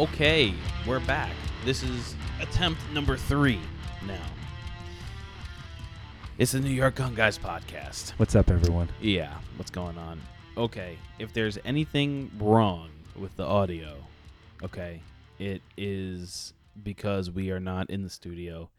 Okay, we're back. This is attempt number three now. It's the New York Gun Guys podcast. What's up, everyone? Yeah, what's going on? Okay, if there's anything wrong with the audio, okay, it is because we are not in the studio.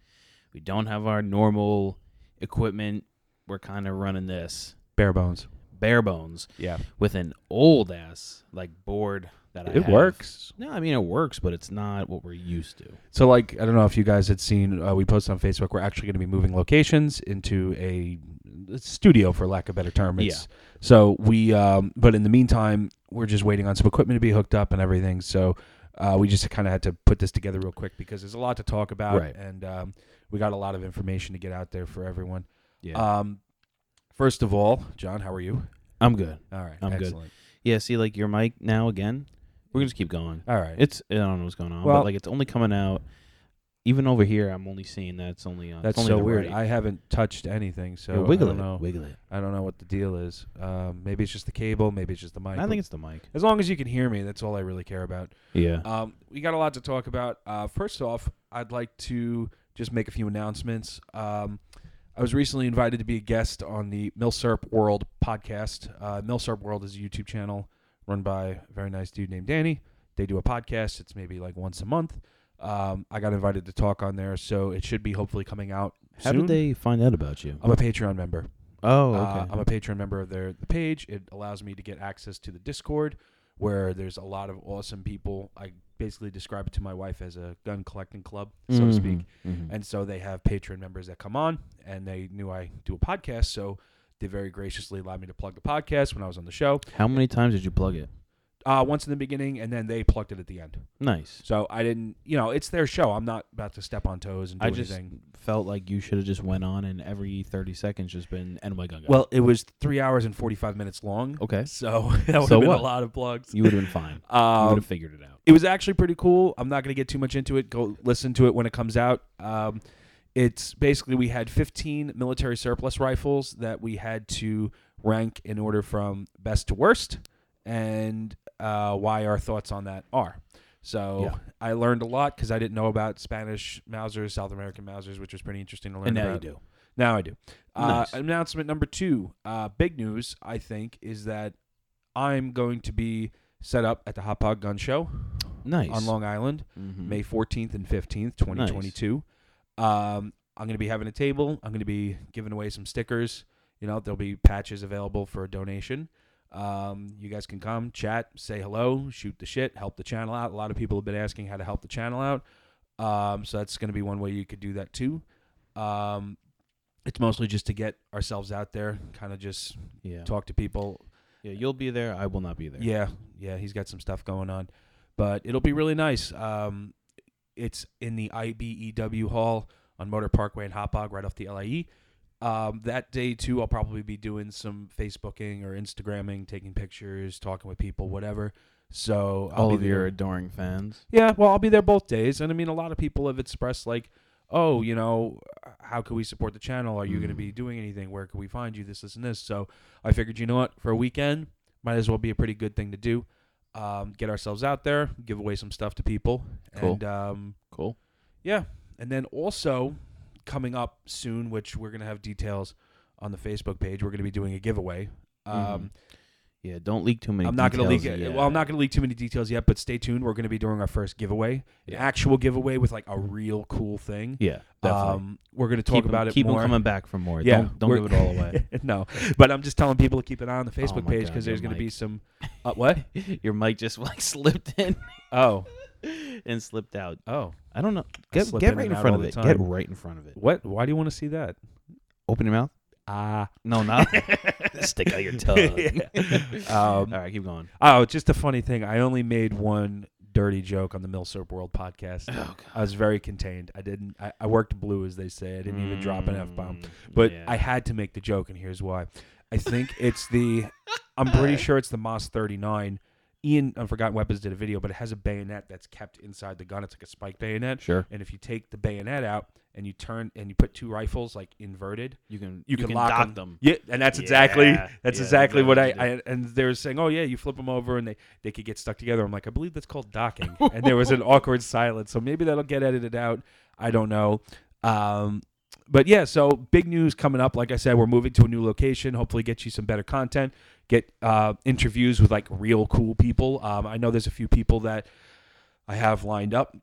We don't have our normal equipment. We're kind of running this Bare bones. bare bones Yeah. with an old ass like board that I It have. works. No, I mean it works, but it's not what we're used to. So, like, I don't know if you guys had seen, uh, we posted on Facebook, we're actually going to be moving locations into a studio, for lack of a better term. It's, So, we, um, but in the meantime, we're just waiting on some equipment to be hooked up and everything. So, uh, we just kind of had to put this together real quick because there's a lot to talk about. Right. And um, we got a lot of information to get out there for everyone. Yeah, Um, first of all, John, how are you? I'm good. All right. I'm good. Yeah, see, like your mic now again. We're gonna just keep going. All right. It's I don't know what's going on, Well- but like it's only coming out. Even over here, I'm only seeing that it's only. Uh, it's That's only so the weird. right. I haven't touched anything, so Yeah, wiggle I don't it, know. wiggle it. I don't know what the deal is. Um, maybe it's just the cable. Maybe it's just the mic. I but think it's the mic. as long as you can hear me, that's all I really care about. Yeah. Um, we got a lot to talk about. Uh, first off, I'd like to just make a few announcements. Um, I was recently invited to be a guest on the Milsurp World podcast. Uh, Milsurp World is a YouTube channel run by a very nice dude named Danny. They do a podcast. It's maybe like once a month. Um, I got invited to talk on there, so it should be hopefully coming out. How soon. did they find out about you? I'm a Patreon member. Oh, Uh, okay. I'm a Patreon member of their the page. It allows me to get access to the Discord, where there's a lot of awesome people. I basically describe it to my wife as a gun collecting club, so to speak. Mhm, mhm. And so they have Patreon members that come on, and they knew I do a podcast, so they very graciously allowed me to plug the podcast when I was on the show. How many times did you plug it? Uh, once in the beginning, and then they plugged it at the end. Nice. So I didn't, you know, it's their show. I'm not about to step on toes and do I just anything. felt like you should have just went on and every 30 seconds just been and my gun. Well, it was three hours and 45 minutes long. okay. So that would So have been what? a lot of plugs. You would have been fine. you would Um, have figured it out. it was actually pretty cool. I'm not going to get too much into it. Go listen to it when it comes out. Um, it's basically we had 15 military surplus rifles that we had to rank in order from best to worst, and uh, why our thoughts on that are. So Yeah. I learned a lot because I didn't know about Spanish Mausers, South American Mausers, which was pretty interesting to learn And now about. you do. Now I do. Uh, Announcement number two. Uh, big news, I think, is that I'm going to be set up at the Hauppauge Gun Show Nice. on Long Island, Mhm. May 14th and 15th, 2022. Um, I'm going to be having a table. I'm going to be giving away some stickers. You know, there'll be patches available for a donation. Um, you guys can come, chat, say hello, shoot the shit, help the channel out. A lot of people have been asking how to help the channel out. Um, so that's going to be one way you could do that too. Um, it's mostly just to get ourselves out there, kind of just Yeah. talk to people, Yeah, you'll be there. I will not be there. yeah, yeah, he's got some stuff going on, but it'll be really nice. Um, it's in the IBEW hall on Motor Parkway in Hauppauge, right off the LIE. Um, that day too, I'll probably be doing some Facebooking or Instagramming, taking pictures, talking with people, whatever. So I'll All be of your adoring fans. Yeah, well, I'll be there both days, and I mean, a lot of people have expressed like, "Oh, you know, how can we support the channel? Are you going to Mm. be doing anything? Where can we find you? This, this, and this." So I figured, you know what, for a weekend, might as well be a pretty good thing to do. Um, get ourselves out there, give away some stuff to people, Cool. and um, Cool. yeah, and then also coming up soon, which we're gonna have details on the Facebook page. We're gonna be doing a giveaway. Um, Yeah, don't leak too many. I'm not going to leak it. yet. Well, I'm not going to leak too many details yet, but stay tuned. We're going to be doing our first giveaway, an Yeah. actual giveaway with like a real cool thing. Yeah, definitely. Um, we're going to talk keep about it Keep more. coming back for more. Yeah, don't, don't give it all away. no, but I'm just telling people to keep an eye on the Oh Facebook my page because there's going to be some. Uh, what? Your mic just like slipped in Oh, and slipped out. oh, I don't know. Get, get right and in front of it. Get right in front of it. what? Why do you want to see that? Open your mouth. Ah, No, not stick out your tongue. um, all right, keep going. oh, just a funny thing. I only made one dirty joke on the Milsurp World podcast. Oh, God. I was very contained. I didn't. I, I worked blue, as they say. I didn't even drop an f bomb. Mm, But yeah. I had to make the joke, and here's why. I think it's the. I'm pretty sure it's the MAS 39. Ian on Forgotten Weapons did a video, but it has a bayonet that's kept inside the gun. It's like a spike bayonet. sure. And if you take the bayonet out and you turn and you put two rifles like inverted, You can you, you, can, lock lock 'em. them. Yeah, and that's exactly Yeah, that's yeah, exactly that's what I, I and they're saying, oh yeah, you flip them over and they they could get stuck together. I'm like, I believe that's called docking, and there was an awkward silence. So maybe that'll get edited out. I don't know. Um, but yeah, so big news coming up. Like I said, we're moving to a new location. Hopefully, get you some better content. Get uh, interviews with like real cool people. Um, I know there's a few people that I have lined up,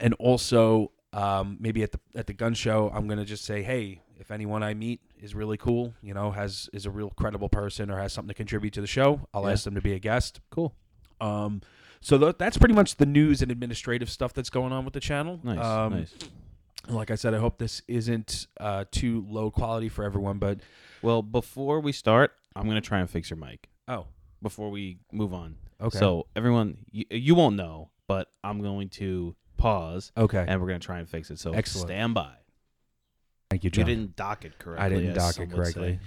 and also um, maybe at the at the gun show, I'm gonna just say, hey, if anyone I meet is really cool, you know, has is a real credible person or has something to contribute to the show, I'll Yeah. ask them to be a guest. Cool. Um, so th- that's pretty much the news and administrative stuff that's going on with the channel. Nice. Um, nice. Like I said, I hope this isn't uh, too low quality for everyone, but Well, before we start, I'm gonna try and fix your mic oh, before we move on. okay, So everyone, you, you won't know, but I'm going to pause okay, and we're gonna try and fix it. So Excellent. stand by. thank you, John. You didn't dock it correctly. I didn't dock it correctly.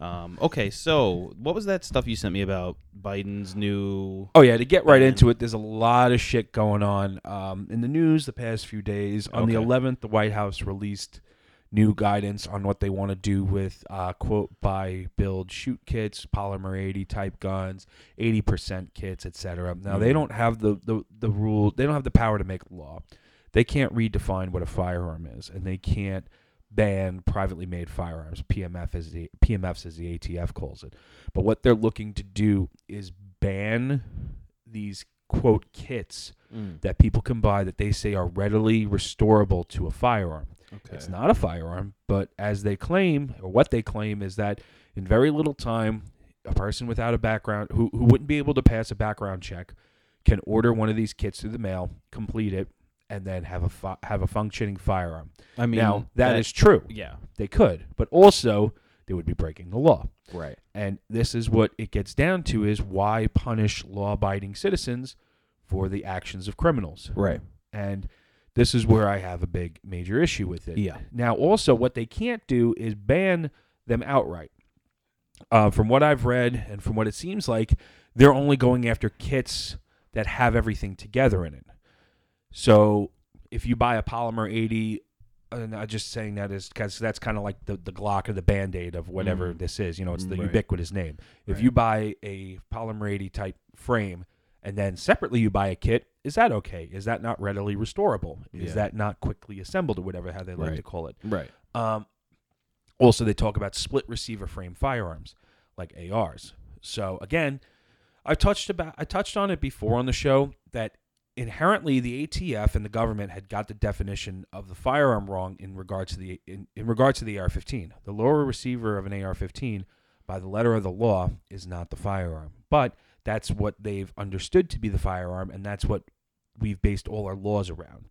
Um, okay, so what was that stuff you sent me about Biden's new? Oh yeah, to get right Man. into it, there's a lot of shit going on um, in the news the past few days. On the 11th, the White House released new guidance on what they want to do with uh, quote buy, build, shoot kits, polymer 80 type guns, 80% kits, etc. Now they Mhm. don't have the, the the rule. They don't have the power to make law. They can't redefine what a firearm is, and they can't ban privately made firearms. PMF is the PMFs as the ATF calls it. But what they're looking to do is ban these quote kits Mm, that people can buy that they say are readily restorable to a firearm. Okay. It's not a firearm, but as they claim, or what they claim, is that in very little time, a person without a background who, who wouldn't be able to pass a background check can order one of these kits through the mail, complete it, and then have a fi- have a functioning firearm. I mean, now that is true. yeah, They could, but also they would be breaking the law. right. And this is what it gets down to is why punish law-abiding citizens for the actions of criminals. Right. And this is where I have a big major issue with it. Yeah. Now, also, what they can't do is ban them outright. Uh, from what I've read and from what it seems like, they're only going after kits that have everything together in it. So if you buy a polymer 80, and I'm just saying that is because that's kind of like the, the Glock or the Band Aid of whatever Mhm. this is. You know, it's the Right. ubiquitous name. If Right. you buy a polymer 80 type frame and then separately you buy a kit, is that okay? Is that not readily restorable? Is Yeah. that not quickly assembled or whatever how they like to call it? Right. Um, also, they talk about split receiver frame firearms like ARs. So again, I touched about I touched on it before on the show that inherently the ATF and the government had got the definition of the firearm wrong in regards to the in, in regards to the AR-15. The lower receiver of an AR-15 by the letter of the law is not the firearm. But that's what they've understood to be the firearm and that's what we've based all our laws around.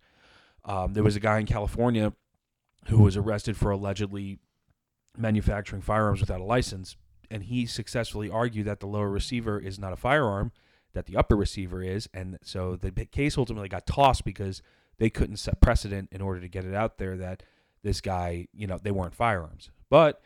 Um, there was a guy in California who was arrested for allegedly manufacturing firearms without a license, and he successfully argued that the lower receiver is not a firearm, that the upper receiver is, and so the case ultimately got tossed because they couldn't set precedent in order to get it out there that this guy, you know, they weren't firearms. But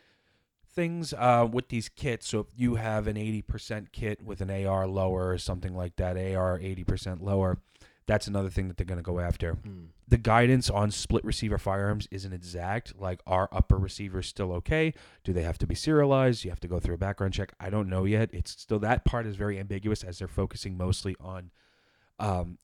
things uh, with these kits, so if you have an 80% kit with an AR lower or something like that, AR 80% lower, that's another thing that they're going to go after Mm. the guidance on split receiver firearms isn't exact. Like, are upper receivers still okay? Do they have to be serialized? You have to go through a background check. I don't know yet. It's still that part is very ambiguous as they're focusing mostly on um,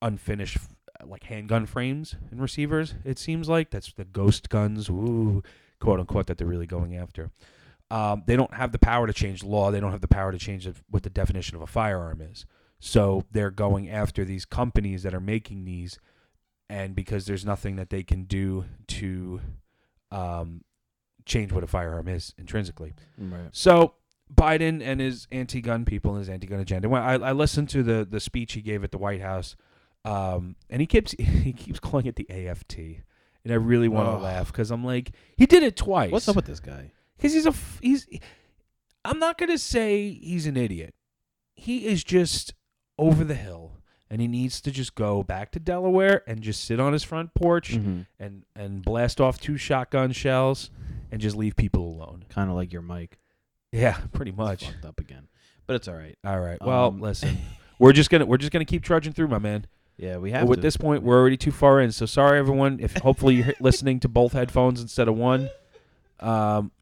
unfinished like handgun frames and receivers. It seems like that's the ghost guns, ooh, quote unquote, that they're really going after. Um, they don't have the power to change law. They don't have the power to change the, what the definition of a firearm is. So they're going after these companies that are making these and because there's nothing that they can do to um, change what a firearm is intrinsically. Right. So Biden and his anti-gun people and his anti-gun agenda. Well, I, I listened to the the speech he gave at the White House, um, and he keeps he keeps calling it the AFT, and I really want to Ugh. laugh because I'm like, he did it twice. What's up with this guy? Because he's a f- he's. I'm not gonna say he's an idiot. He is just over the hill, and he needs to just go back to Delaware and just sit on his front porch Mm-hmm. and and blast off two shotgun shells and just leave people alone. Kind of like your mic. Yeah, pretty It's much. fucked up again, but it's all right. All right. Well, Um, listen, we're just gonna we're just gonna keep trudging through, my man. Yeah, we have at to. this point, we're already too far in. So sorry, everyone. If hopefully you're listening to both headphones instead of one, um,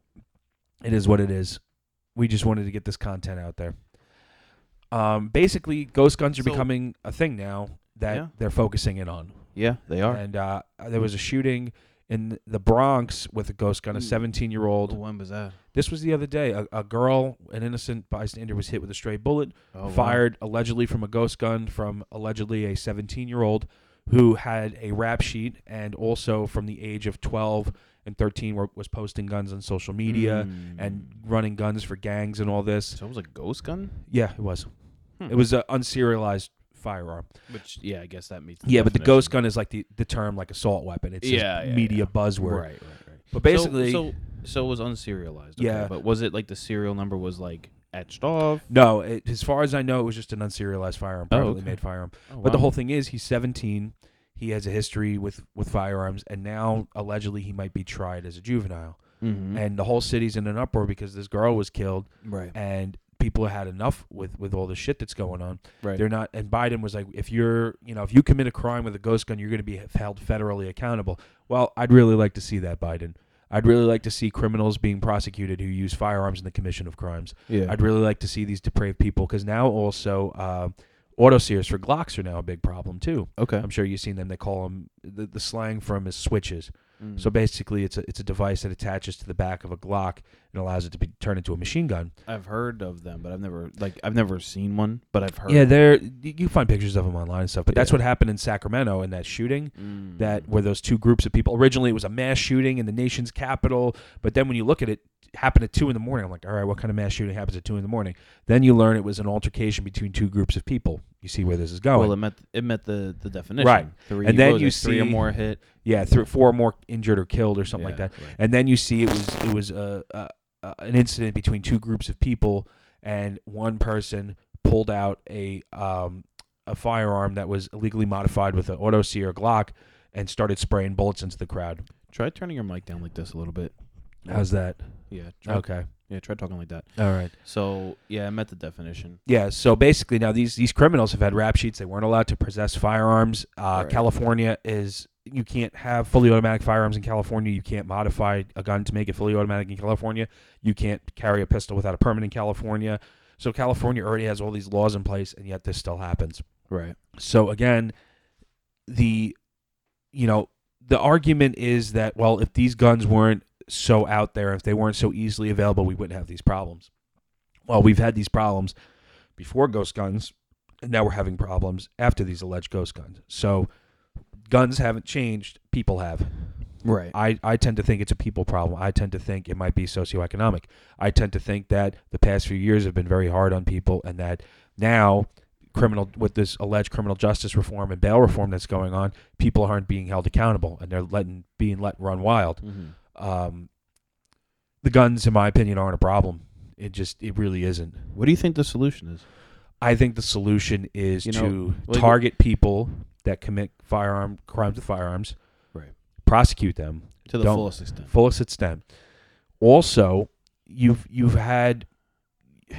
it is what it is. We just wanted to get this content out there. Um, basically, ghost guns are So- becoming a thing now that Yeah. they're focusing in on. Yeah, they are. And uh, there was a shooting in the Bronx with a ghost gun. A Mm. 17 year old. when was that? This was the other day. A, a girl, an innocent bystander, was hit with a stray bullet Oh, wow. fired allegedly from a ghost gun from allegedly a 17 year old who had a rap sheet and also from the age of 12 and 13 were, was posting guns on social media Mm. and running guns for gangs and all this. so it was a ghost gun. Yeah, it was. Hmm. It was an unserialized firearm. Which yeah, I guess that means Yeah, but the ghost gun is like the, the term like assault weapon. It's just Yeah, yeah, media yeah. buzzword. Right, right, right. But basically, so so, it was unserialized. okay, Yeah. but was it like the serial number was like etched off? no. It, as far as I know, it was just an unserialized firearm, Oh, privately okay. made firearm. Oh, But the wow. whole thing is, he's 17. He has a history with with firearms, and now allegedly he might be tried as a juvenile. Mhm. And the whole city's in an uproar because this girl was killed, right, and people had enough with with all the shit that's going on. right. They're not. And Biden was like, if you're, you know, if you commit a crime with a ghost gun, you're going to be held federally accountable. Well, I'd really like to see that, Biden. I'd really like to see criminals being prosecuted who use firearms in the commission of crimes. yeah. I'd really like to see these depraved people because now also uh, auto sears for Glocks are now a big problem too. okay. I'm sure you've seen them. They call them the, the slang for them is switches. Mm. So basically, it's a it's a device that attaches to the back of a Glock and allows it to be turned into a machine gun. I've heard of them, but I've never like I've never seen one, but I've heard. Yeah, they're you find pictures of them online and stuff. But that's what happened in Sacramento in that shooting. Mm. That where those two groups of people originally it was a mass shooting in the nation's capital, but then when you look at it happened at two in the morning. I'm like, all right, what kind of mass shooting happens at two in the morning? Then you learn it was an altercation between two groups of people. You see where this is going. well, it met it met the the definition. Right. Three, And then you it, three or more hit, yeah, three, four more injured or killed or something like that. right. And then you see it was it was a, a, a an incident between two groups of people, and one person pulled out a um, a firearm that was illegally modified with an auto sear Glock and started spraying bullets into the crowd. Try turning your mic down like this a little bit. How's that? Yeah. Try, Okay. Yeah. Try talking like that. All right. So yeah, I met the definition. Yeah. So basically, now these these criminals have had rap sheets. They weren't allowed to possess firearms. Uh, Right. California is you can't have fully automatic firearms in California. You can't modify a gun to make it fully automatic in California. You can't carry a pistol without a permit in California. So California already has all these laws in place, and yet this still happens. Right. So again, the you know the argument is that well, if these guns weren't so out there, if they weren't so easily available, we wouldn't have these problems. Well, we've had these problems before ghost guns, and now we're having problems after these alleged ghost guns. So guns haven't changed; people have. Right. I, I tend to think it's a people problem. I tend to think it might be socioeconomic. I tend to think that the past few years have been very hard on people and that now criminal with this alleged criminal justice reform and bail reform that's going on, people aren't being held accountable and they're letting being let run wild. Mm-hmm. Um, the guns, in my opinion, aren't a problem. It just it really isn't. What do you think the solution is? I think the solution is You know, to like- target people that commit firearm crimes with firearms, Right. prosecute them, To the Don't- fullest extent. fullest extent. Also, you've you've had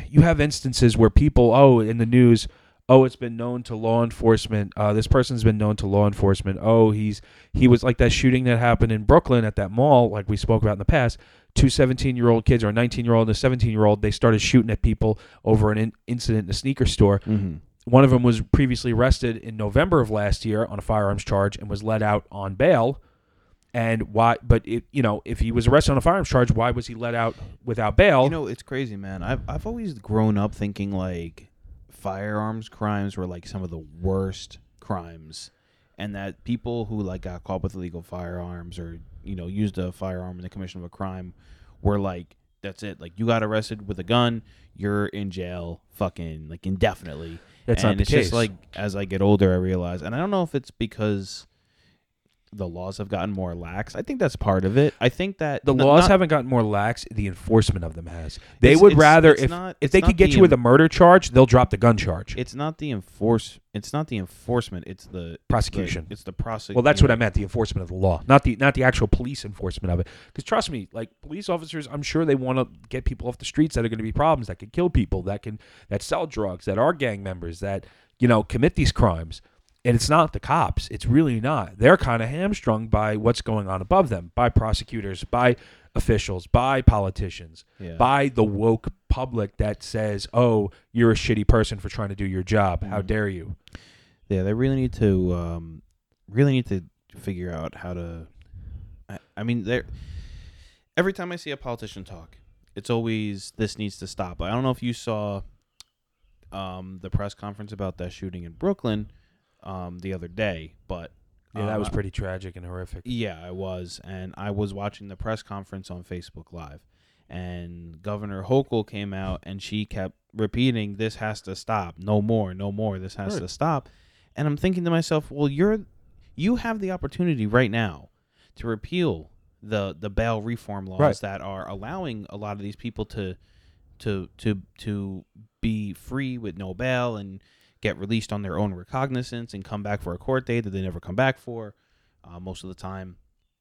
you have instances where people oh in the news oh it's been known to law enforcement uh, this person's been known to law enforcement oh he's he was like that shooting that happened in Brooklyn at that mall like we spoke about in the past two 17 year old kids or a 19 year old and a 17 year old they started shooting at people over an in- incident in a sneaker store Mm-hmm. one of them was previously arrested in November of last year on a firearms charge and was let out on bail. And why? But it, you know, if he was arrested on a firearms charge, why was he let out without bail? You know, it's crazy, man. I've I've always grown up thinking like firearms crimes were like some of the worst crimes, and that people who like got caught with illegal firearms or you know used a firearm in the commission of a crime were like that's it. Like you got arrested with a gun, you're in jail, fucking like indefinitely. That's and not the it's case. just like as I get older, I realize, and I don't know if it's because the laws have gotten more lax. I think that's part of it. I think that the laws not- haven't gotten more lax. The enforcement of them has. They would rather if not- if they could get the you with a murder charge, they'll drop the gun charge. It's not the enforce. It's not the enforcement. It's the it's the- Prosecution. It's the, prosecution. well, that's what I meant. The enforcement of the law, not the not the actual police enforcement of it. Because trust me, like police officers, I'm sure they want to get people off the streets that are going to be problems, that can kill people, that can that sell drugs, that are gang members, that you know commit these crimes. And it's not the cops. It's really not. They're kind of hamstrung by what's going on above them, by prosecutors, by officials, by politicians, Yeah. by the woke public that says, "Oh, you're a shitty person for trying to do your job. How Mhm. dare you?" Yeah, they really need to um, really need to figure out how to. I, I mean, there. Every time I see a politician talk, it's always this needs to stop. I don't know if you saw um, the press conference about that shooting in Brooklyn um, the other day, but Yeah, that was uh, pretty tragic and horrific. Yeah, I was, and I was watching the press conference on Facebook Live, and Governor Hochul came out, and she kept repeating, "This has to stop. No more. No more. This has to stop." And I'm thinking to myself, "Well, you're, you have the opportunity right now to repeal the the bail reform laws Right. that are allowing a lot of these people to, to to to be free with no bail and get released on their own recognizance and come back for a court date that they never come back for uh, most of the time.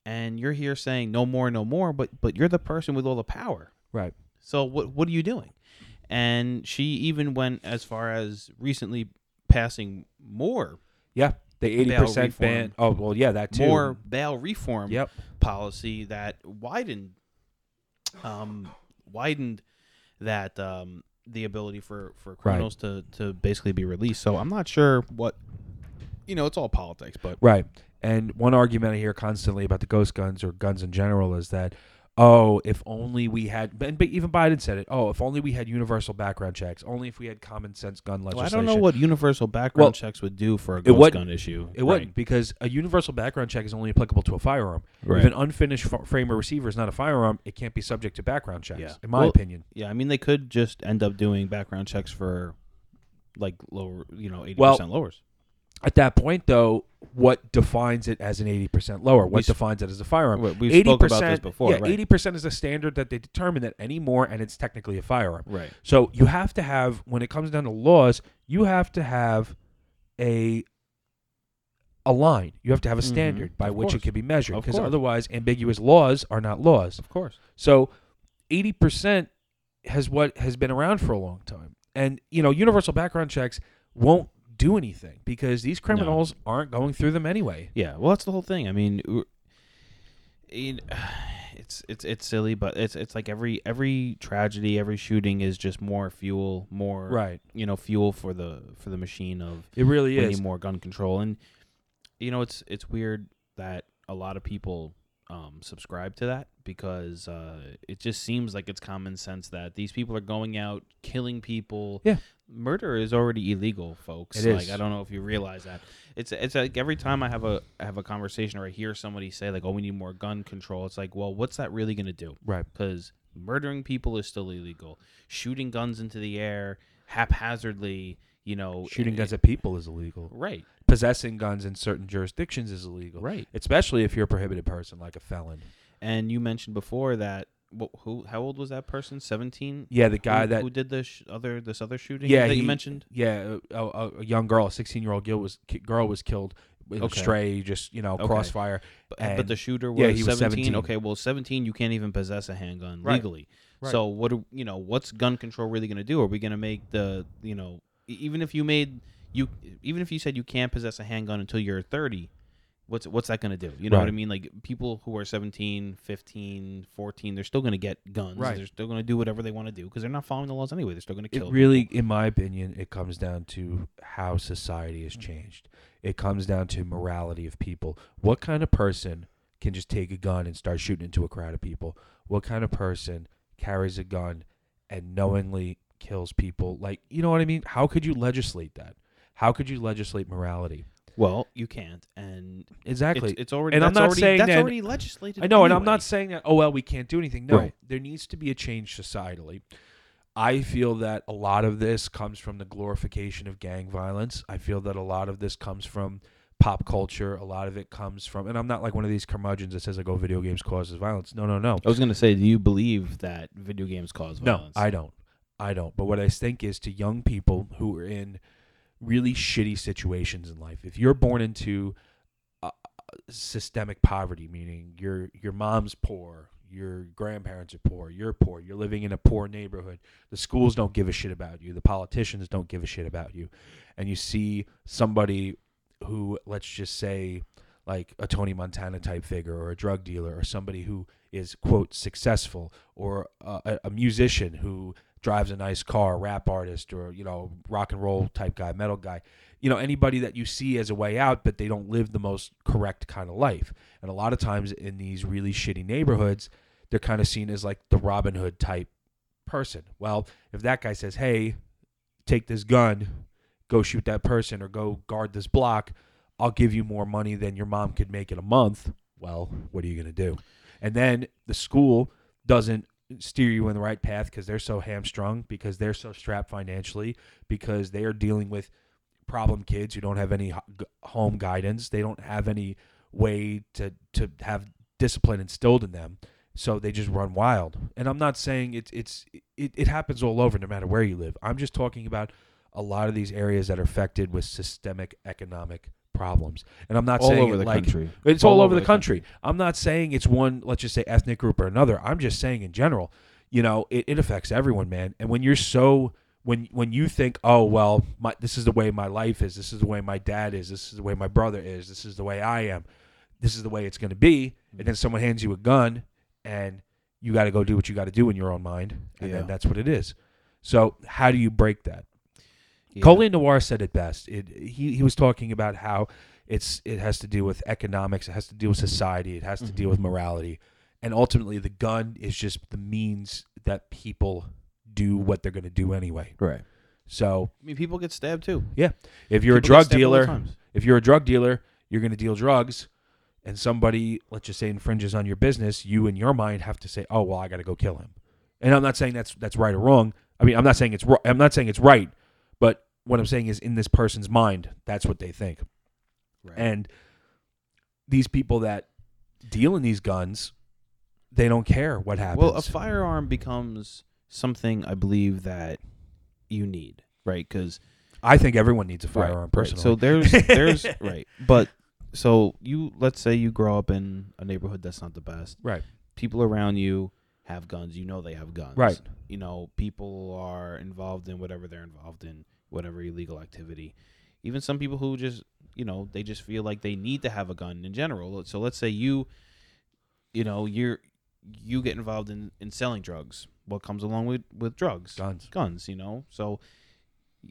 And you're here saying no more, no more, but but you're the person with all the power. Right. So what what are you doing? And she even went as far as recently passing more Yeah, the eighty percent ban. Oh well, yeah, that too. more bail reform Yep. policy that widened um widened that um the ability for for criminals to to basically be released. So I'm not sure what you know, it's all politics, but Right. And one argument I hear constantly about the ghost guns or guns in general is that, oh, if only we had, and but even Biden said it. Oh, if only we had universal background checks. Only if we had common sense gun Well, I legislation. don't know what universal background Well, checks would do for a ghost wouldn't. gun issue. It wouldn't because a universal background check is only applicable to a firearm. Right. If an unfinished f- frame or receiver is not a firearm, it can't be subject to background checks. Yeah. In my Well, opinion. Yeah, I mean they could just end up doing background checks for like lower, you know, eighty Well, percent lowers. At that point, though, what defines it as an eighty percent lower? What s- defines it as a firearm? We- We've Eighty spoke about this before, Yeah, right? eighty percent is a standard that they determine that any more, and it's technically a firearm. right. So you have to have, when it comes down to laws, you have to have a a line. You have to have a Mhm. standard by Of which it can be measured. Because otherwise, ambiguous laws are not laws. Of course. So eighty percent has what has been around for a long time, and you know, universal background checks won't do anything because these criminals aren't going through them anyway. Yeah, well, that's the whole thing. I mean, it's it's it's silly, but it's it's like every every tragedy, every shooting is just more fuel, more Right. you know, fuel for the for the machine of It really is. more gun control. And you know, it's it's weird that a lot of people um, subscribe to that because uh, it just seems like it's common sense that these people are going out killing people. Yeah. murder is already illegal, folks. It like is. I don't know if you realize that. It's it's like every time I have a I have a conversation or I hear somebody say like, "Oh, we need more gun control." It's like, well, what's that really going to do? Right. because murdering people is still illegal. Shooting guns into the air haphazardly, you know, Shooting it- guns at people is illegal. right, Possessing guns in certain jurisdictions is illegal. right. Especially if you're a prohibited person like a felon. And you mentioned before that wh- who how old was that person? Seventeen. Yeah, the guy who, that who did this sh- other this other shooting Yeah, that he- you mentioned. yeah, a, a, a young girl, a 16 year old girl was girl was killed Okay. stray, just you know, Okay. crossfire. But, but the shooter was, yeah, he was 17. 17. Okay, well, 17, you can't even possess a handgun Right. legally. Right. So what do you know? What's gun control really going to do? Are we going to make the you know even if you made you even if you said you can't possess a handgun until you're 30, what's what's that going to do? You know what I mean? Like people who are 17, 15, 14, they're still going to get guns. Right. They're still going to do whatever they want to do because they're not following the laws anyway. They're still going to kill. It really, people. in my opinion, it comes down to how society has mm. changed. It comes down to morality of people. What kind of person can just take a gun and start shooting into a crowd of people? What kind of person carries a gun and knowingly kills people? Like, you know what I mean? How could you legislate that? How could you legislate morality? well, you can't, and Exactly. it's, it's already And I'm not already, saying that's that- already legislated. I know, and I'm not saying that. Oh well, we can't do anything. No, Right. there needs to be a change societally. I feel that a lot of this comes from the glorification of gang violence. I feel that a lot of this comes from pop culture. A lot of it comes from, and I'm not like one of these curmudgeons that says like, "Oh, video games causes violence." No, no, no, I was going to say, do you believe that video games cause violence? no. I don't. I don't. But what I think is to young people who are in really shitty situations in life. If you're born into uh, systemic poverty, meaning your your mom's poor, your grandparents are poor, you're poor, you're living in a poor neighborhood. The schools don't give a shit about you. The politicians don't give a shit about you. And you see somebody who let's just say like a Tony Montana type figure or a drug dealer or somebody who is quote successful or a, a musician who drives a nice car, rap artist or you know rock and roll type guy, metal guy, you know anybody that you see as a way out, but they don't live the most correct kind of life. And a lot of times in these really shitty neighborhoods, they're kind of seen as like the Robin Hood type person. Well, if that guy says, "Hey, take this gun, go shoot that person or go guard this block," I'll give you more money than your mom could make in a month. Well, what are you going to do? And then the school doesn't steer you in the right path because they're so hamstrung, because they're so strapped financially, because they are dealing with problem kids who don't have any home guidance. They don't have any way to to have discipline instilled in them. So they just run wild. And I'm not saying it's it's it, it happens all over no matter where you live. I'm just talking about a lot of these areas that are affected with systemic economic problems. And I'm not all saying over the like, country. It's all, all over, the, country. country. I'm not saying it's one, let's just say ethnic group or another. I'm just saying in general, you know, it, it affects everyone, man. And when you're so when when you think, oh well, my, this is the way my life is, this is the way my dad is, this is the way my brother is, this is the way I am, this is the way it's going to be, mm-hmm. and then someone hands you a gun, and you got to go do what you got to do in your own mind, and yeah. then that's what it is. So how do you break that? Yeah. Colion Noir said it best. It, he he was talking about how it's it has to do with economics, it has to do with society, it has to mm-hmm. deal with morality, and ultimately the gun is just the means that people do what they're going to do anyway. Right. So I mean, people get stabbed too. Yeah. If you're people a drug dealer, if you're a drug dealer, you're going to deal drugs, and somebody, let's just say, infringes on your business, you in your mind have to say, "Oh, well, I got to go kill him." And I'm not saying that's that's right or wrong. I mean, I'm not saying it's I'm not saying it's right, but what I'm saying is in this person's mind, that's what they think. Right. And these people that deal in these guns, they don't care what happens. Well, a firearm becomes something I believe that you need, right? Because I think everyone needs a firearm right, personally. Right. So there's there's right, but so you let's say you grow up in a neighborhood that's not the best, right? People around you have guns. You know they have guns, right? You know people are involved in whatever they're involved in, whatever illegal activity. Even some people who just you know they just feel like they need to have a gun in general. So let's say you, you know, you're you get involved in in selling drugs. What comes along with with drugs? Guns. Guns you know? So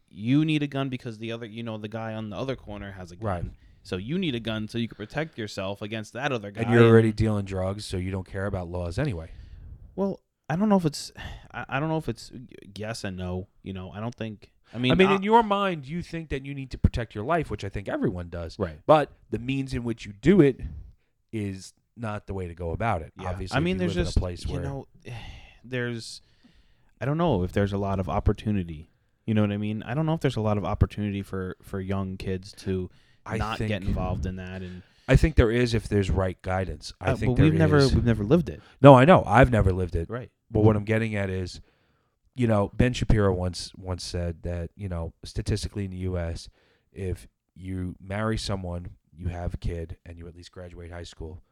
you need a gun because the other you know the guy on the other corner has a gun. Right. so you need a gun so you can protect yourself against that other guy. and you're already dealing drugs so you don't care about laws anyway. Well i don't know if it's i, I don't know if it's yes and no you know? I don't think I mean, I mean, in your mind, you think that you need to protect your life, which I think everyone does. Right. But the means in which you do it is not the way to go about it. Yeah. Obviously, I mean, there's just a place you where know, there's, I don't know if there's a lot of opportunity. You know what I mean? I don't know if there's a lot of opportunity for for young kids to I not think, get involved in that. And I think there is if there's right guidance. I uh, think we've never is. we've never lived it. No, I know. I've never lived it. Right. But what I'm getting at is, you know, Ben Shapiro once once said that you know statistically in the U.S. if you marry someone, you have a kid, and you at least graduate high school,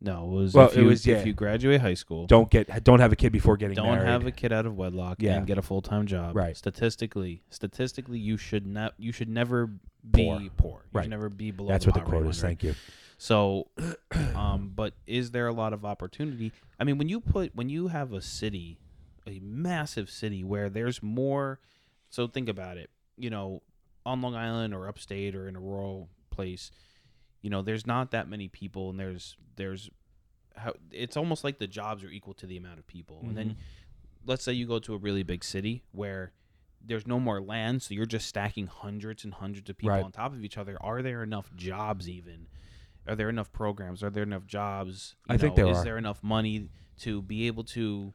no, it was Well, if it you, was- yeah. if you graduate high school, don't get don't have a kid before getting don't married. have a kid out of wedlock Yeah. and get a full time job. Right. Statistically, statistically, you should not. You should never be Poor. poor. You Right. should never be below. That's what the quote is. Thank you. So, um, but is there a lot of opportunity? I mean, when you put when you have a city, a massive city where there's more. So think about it. You know, on Long Island or upstate or in a rural place, you know, there's not that many people, and there's there's how it's almost like the jobs are equal to the amount of people. And then Mm-hmm. let's say you go to a really big city where there's no more land, so you're just stacking hundreds and hundreds of people Right. on top of each other. Are there enough jobs even? Are there enough programs? Are there enough jobs? You I think know, there is are. there enough money to be able to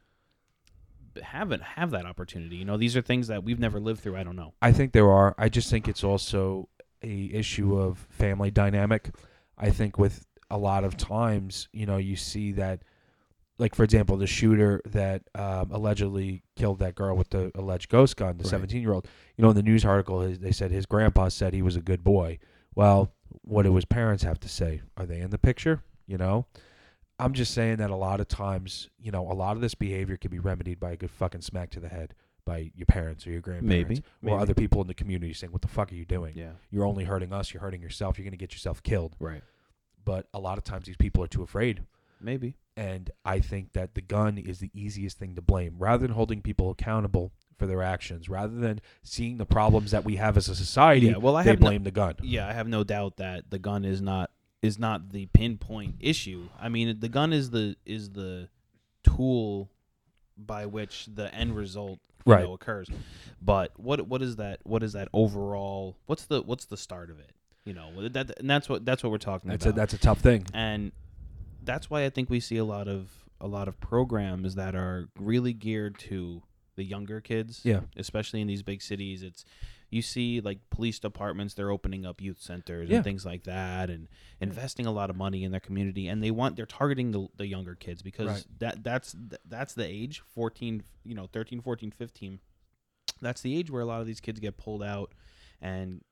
have it have that opportunity? You know, these are things that we've never lived through. I don't know. I think there are. I just think it's also a issue of family dynamic. I think with a lot of times, you know, you see that, like for example, the shooter that um, allegedly killed that girl with the alleged ghost gun, the seventeen-year-old. You know, in the news article, his- they said his grandpa said he was a good boy. Well, what do his parents have to say? Are they in the picture? You know, I'm just saying that a lot of times, you know, a lot of this behavior can be remedied by a good fucking smack to the head. by your parents or your grandparents Maybe, or maybe. other people in the community saying, "What the fuck are you doing? Yeah. You're only hurting us. You're hurting yourself. You're going to get yourself killed." Right. But a lot of times these people are too afraid. Maybe. And I think that the gun is the easiest thing to blame. Rather than holding people accountable for their actions, rather than seeing the problems that we have as a society, Yeah, well, I they have no- blame the gun. Yeah, I have no doubt that the gun is not is not the pinpoint issue. I mean, the gun is the is the tool by which the end result Right. know, occurs. But what what is that? What is that overall? What's the what's the start of it? You know, that and that's what that's what we're talking That's a, that's a tough thing. and that's why I think we see a lot of a lot of programs that are really geared to the younger kids. Yeah. especially in these big cities. It's you see like police departments they're opening up youth centers Yeah. and things like that and investing a lot of money in their community and they want they're targeting the, the younger kids because Right. that that's that's the age 14 you know 13 14 15 that's the age where a lot of these kids get pulled out and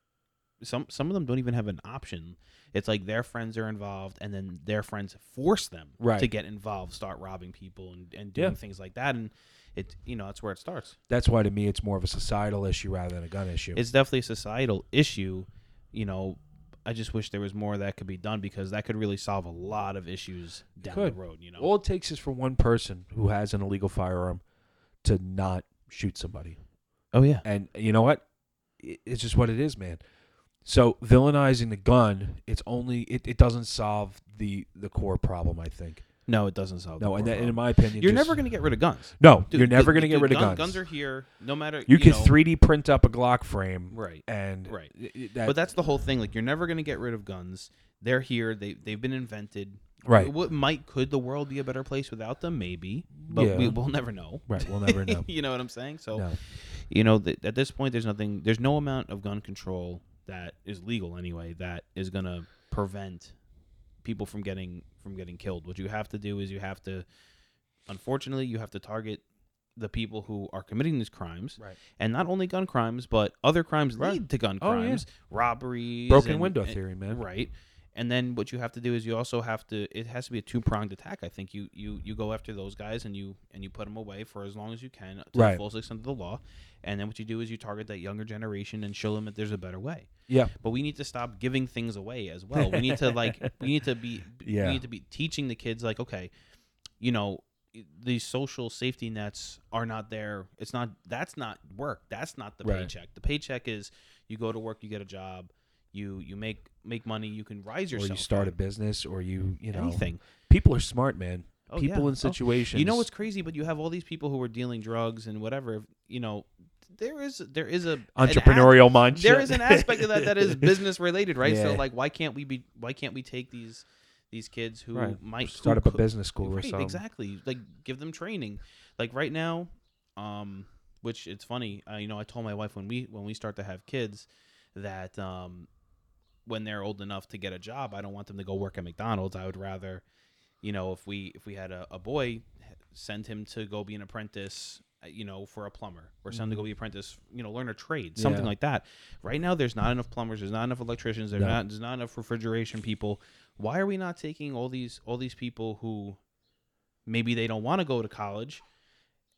some some of them don't even have an option it's like their friends are involved and then their friends force them Right. to get involved start robbing people and, and doing Yeah. things like that and it you know that's where it starts That's why to me it's more of a societal issue rather than a gun issue. it's definitely a societal issue. You know, I just wish there was more that could be done because that could really solve a lot of issues down the road. You know, All it takes is for one person who has an illegal firearm to not shoot somebody. oh yeah, And you know what? It's just what it is, man. So villainizing the gun, it's only it, it doesn't solve the the core problem. I think. No, it doesn't solve. No, and, that, and in my opinion, you're just- never going to get rid of guns. No, Dude, you're never gonna get dude, rid of guns. Guns are here, no matter. you can know, 3D print up a Glock frame, right, and right. that, But that's the whole thing. Like you're never going to get rid of guns. They're here. They they've been invented. Right. What might could the world be a better place without them? Maybe, but we will never know. right. We'll never know. you know what I'm saying? So no. you know, th- at this point, there's nothing, there's no amount of gun control that is legal anyway that is gonna prevent people from getting from getting killed. What you have to do is you have to, unfortunately, you have to target the people who are committing these crimes, Right. and not only gun crimes, but other crimes Right. lead to gun Oh, yeah. crimes, robberies, Broken and- window and- theory, man. right? And then what you have to do is you also have to. It has to be a two pronged attack. I think you you you go after those guys and you and you put them away for as long as you can to Right. the fullest extent of the law. And then what you do is you target that younger generation and show them that there's a better way. Yeah. But we need to stop giving things away as well. We need to like we need to be Yeah. we need to be teaching the kids like okay, you know, these social safety nets are not there. It's not that's not work. That's not the Right. paycheck. The paycheck is you go to work, you get a job, you you make make money, you can rise Or yourself. you start a business, or you you know anything. people are smart, man. Oh, people yeah. in Oh, situations. You know what's crazy? But you have all these people who are dealing drugs and whatever. You know, there is there is a an entrepreneurial mindset. there is an aspect of that that is business related, right? So like, why can't we be? Why can't we take these these kids who Right. might start who up a business school or right, something. Exactly. Like give them training. Like right now, um, which it's funny. Uh, you know, I told my wife when we when we start to have kids that um, when they're old enough to get a job, I don't want them to go work at McDonald's. I would rather, you know, if we if we had a, a boy, send him to go be an apprentice. uh, You know, for a plumber, or send him to go be apprentice. You know, learn a trade, something Mm-hmm. Yeah. like that. Right now, there's not enough plumbers. There's not enough electricians. There's No. not. There's not enough refrigeration people. Why are we not taking all these all these people who maybe they don't want to go to college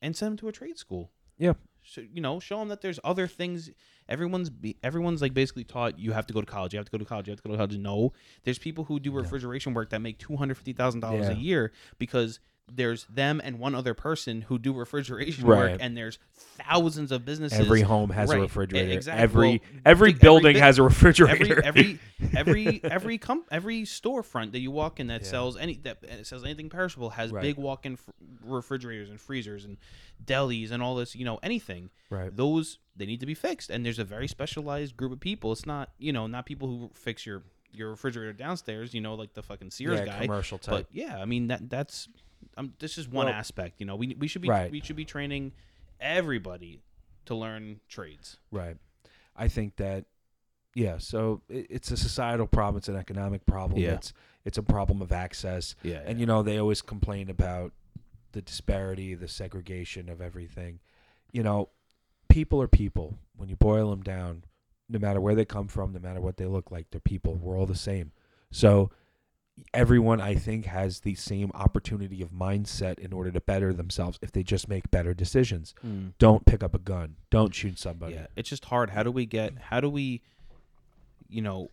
and send them to a trade school? Yeah. So, you know, show them that there's other things. Everyone's be, everyone's like basically taught you have to go to college. You have to go to college. You have to go to college. No, there's people who do refrigeration work that make two hundred fifty thousand dollars Yeah. a year because there's them and one other person who do refrigeration Right. work, and there's thousands of businesses. Every home has Right. a refrigerator. exactly. Every Well, every building bit- has a refrigerator. every every every every com- every storefront that you walk in that Yeah. sells any that sells anything perishable has Right. big walk-in fr- refrigerators and freezers and delis and all this you know anything right. those they need to be fixed and there's a very specialized group of people it's not you know not people who fix your your refrigerator downstairs you know like the fucking Sears yeah, guy commercial type. but yeah I mean that that's um, this is one Well- aspect you know we we should be Right. we should be training everybody to learn trades Right. I think that yeah, so it, it's a societal problem, it's an economic problem. Yeah. It's it's a problem of access. yeah And you know, they always complain about the disparity, the segregation of everything. You know, people are people. When you boil them down, no matter where they come from, no matter what they look like, they're people. We're all the same. So everyone I think has the same opportunity of mindset in order to better themselves if they just make better decisions. Mm. Don't pick up a gun. Don't shoot somebody. Yeah, it's just hard. How do we get? How do we, you know,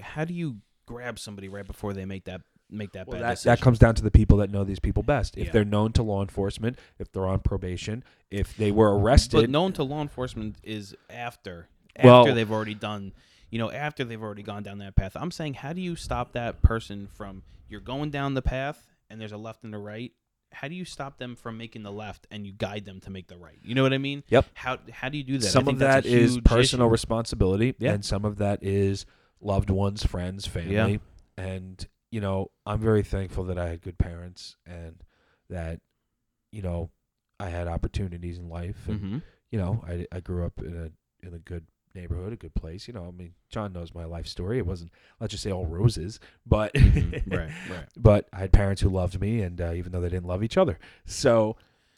how do you grab somebody right before they make that make that Well, bad that, decision? that comes down to the people that know these people best. If Yeah. they're known to law enforcement, if they're on probation, if they were arrested, But known to law enforcement is after Well- after they've already done, you know, after they've already gone down that path. I'm saying, how do you stop that person from you're going down the path and there's a left and a right? How do you stop them from making the left and you guide them to make the right? You know what I mean? Yep. How how do you do that? I some of that is personal issue. responsibility, Yeah. and some of that is loved ones, friends, family. And you know, I'm very thankful that I had good parents and that you know I had opportunities in life, and Mhm. you know I I grew up in a in a good neighborhood, a good place. You know, I mean, John knows my life story. It wasn't let's just say all roses, but Mhm. right, right. but I had parents who loved me, and uh, even though they didn't love each other, so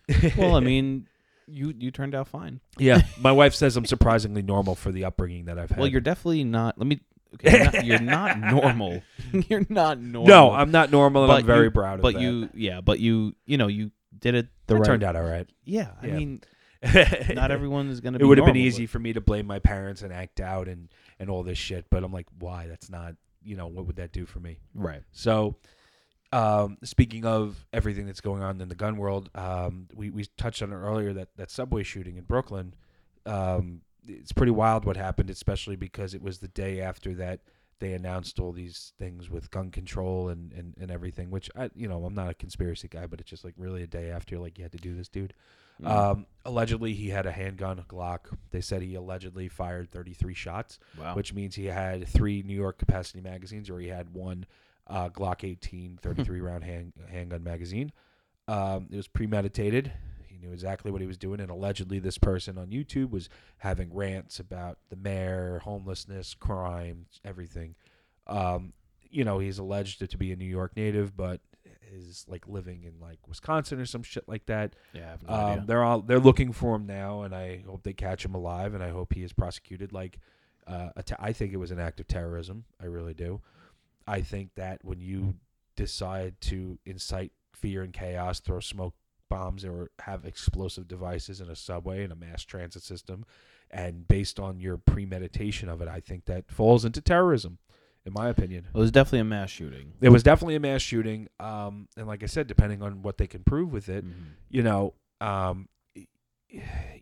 Well, I mean, you you turned out fine. yeah, my wife says I'm surprisingly normal for the upbringing that I've had. Well, you're definitely not. Let me. Okay, you're not, you're not normal. you're not normal. no, I'm not normal, and But I'm very you- proud of But that. you, yeah, but you, you know, you did it the it right. turned out all right. Yeah, I Yeah. mean, not everyone is gonna. Be. It would have been easy for me to blame my parents and act out and and all this shit, but I'm like, why? That's not. You know, what would that do for me? right? So, um, speaking of everything that's going on in the gun world, um, we, we touched on it earlier that that subway shooting in Brooklyn. Um, it's pretty wild what happened, especially because it was the day after that they announced all these things with gun control and, and, and everything. Which I, you know, I'm not a conspiracy guy, but it's just like really a day after, like you had to do this, dude. Mm. Um, allegedly, he had a handgun, a Glock. They said he allegedly fired 33 shots wow. which means he had three New York capacity magazines, or he had one uh, Glock 18 33 round hand, handgun magazine. Um, it was premeditated. He knew exactly what he was doing, and allegedly, this person on YouTube was having rants about the mayor, homelessness, crime, everything. Um, you know, he's alleged to be a New York native, but is like living in like Wisconsin or some shit like that. yeah, I have no Um, idea. they're all they're looking for him now, and I hope they catch him alive, and I hope he is prosecuted. Like, uh, a te- I think it was an act of terrorism. I really do. I think that when you decide to incite fear and chaos, throw smoke bombs, or have explosive devices in a subway and a mass transit system, and based on your premeditation of it, I think that falls into terrorism, in my opinion. it was definitely a mass shooting. It was definitely a mass shooting, um, and like I said, depending on what they can prove with it, Mhm. you know, um,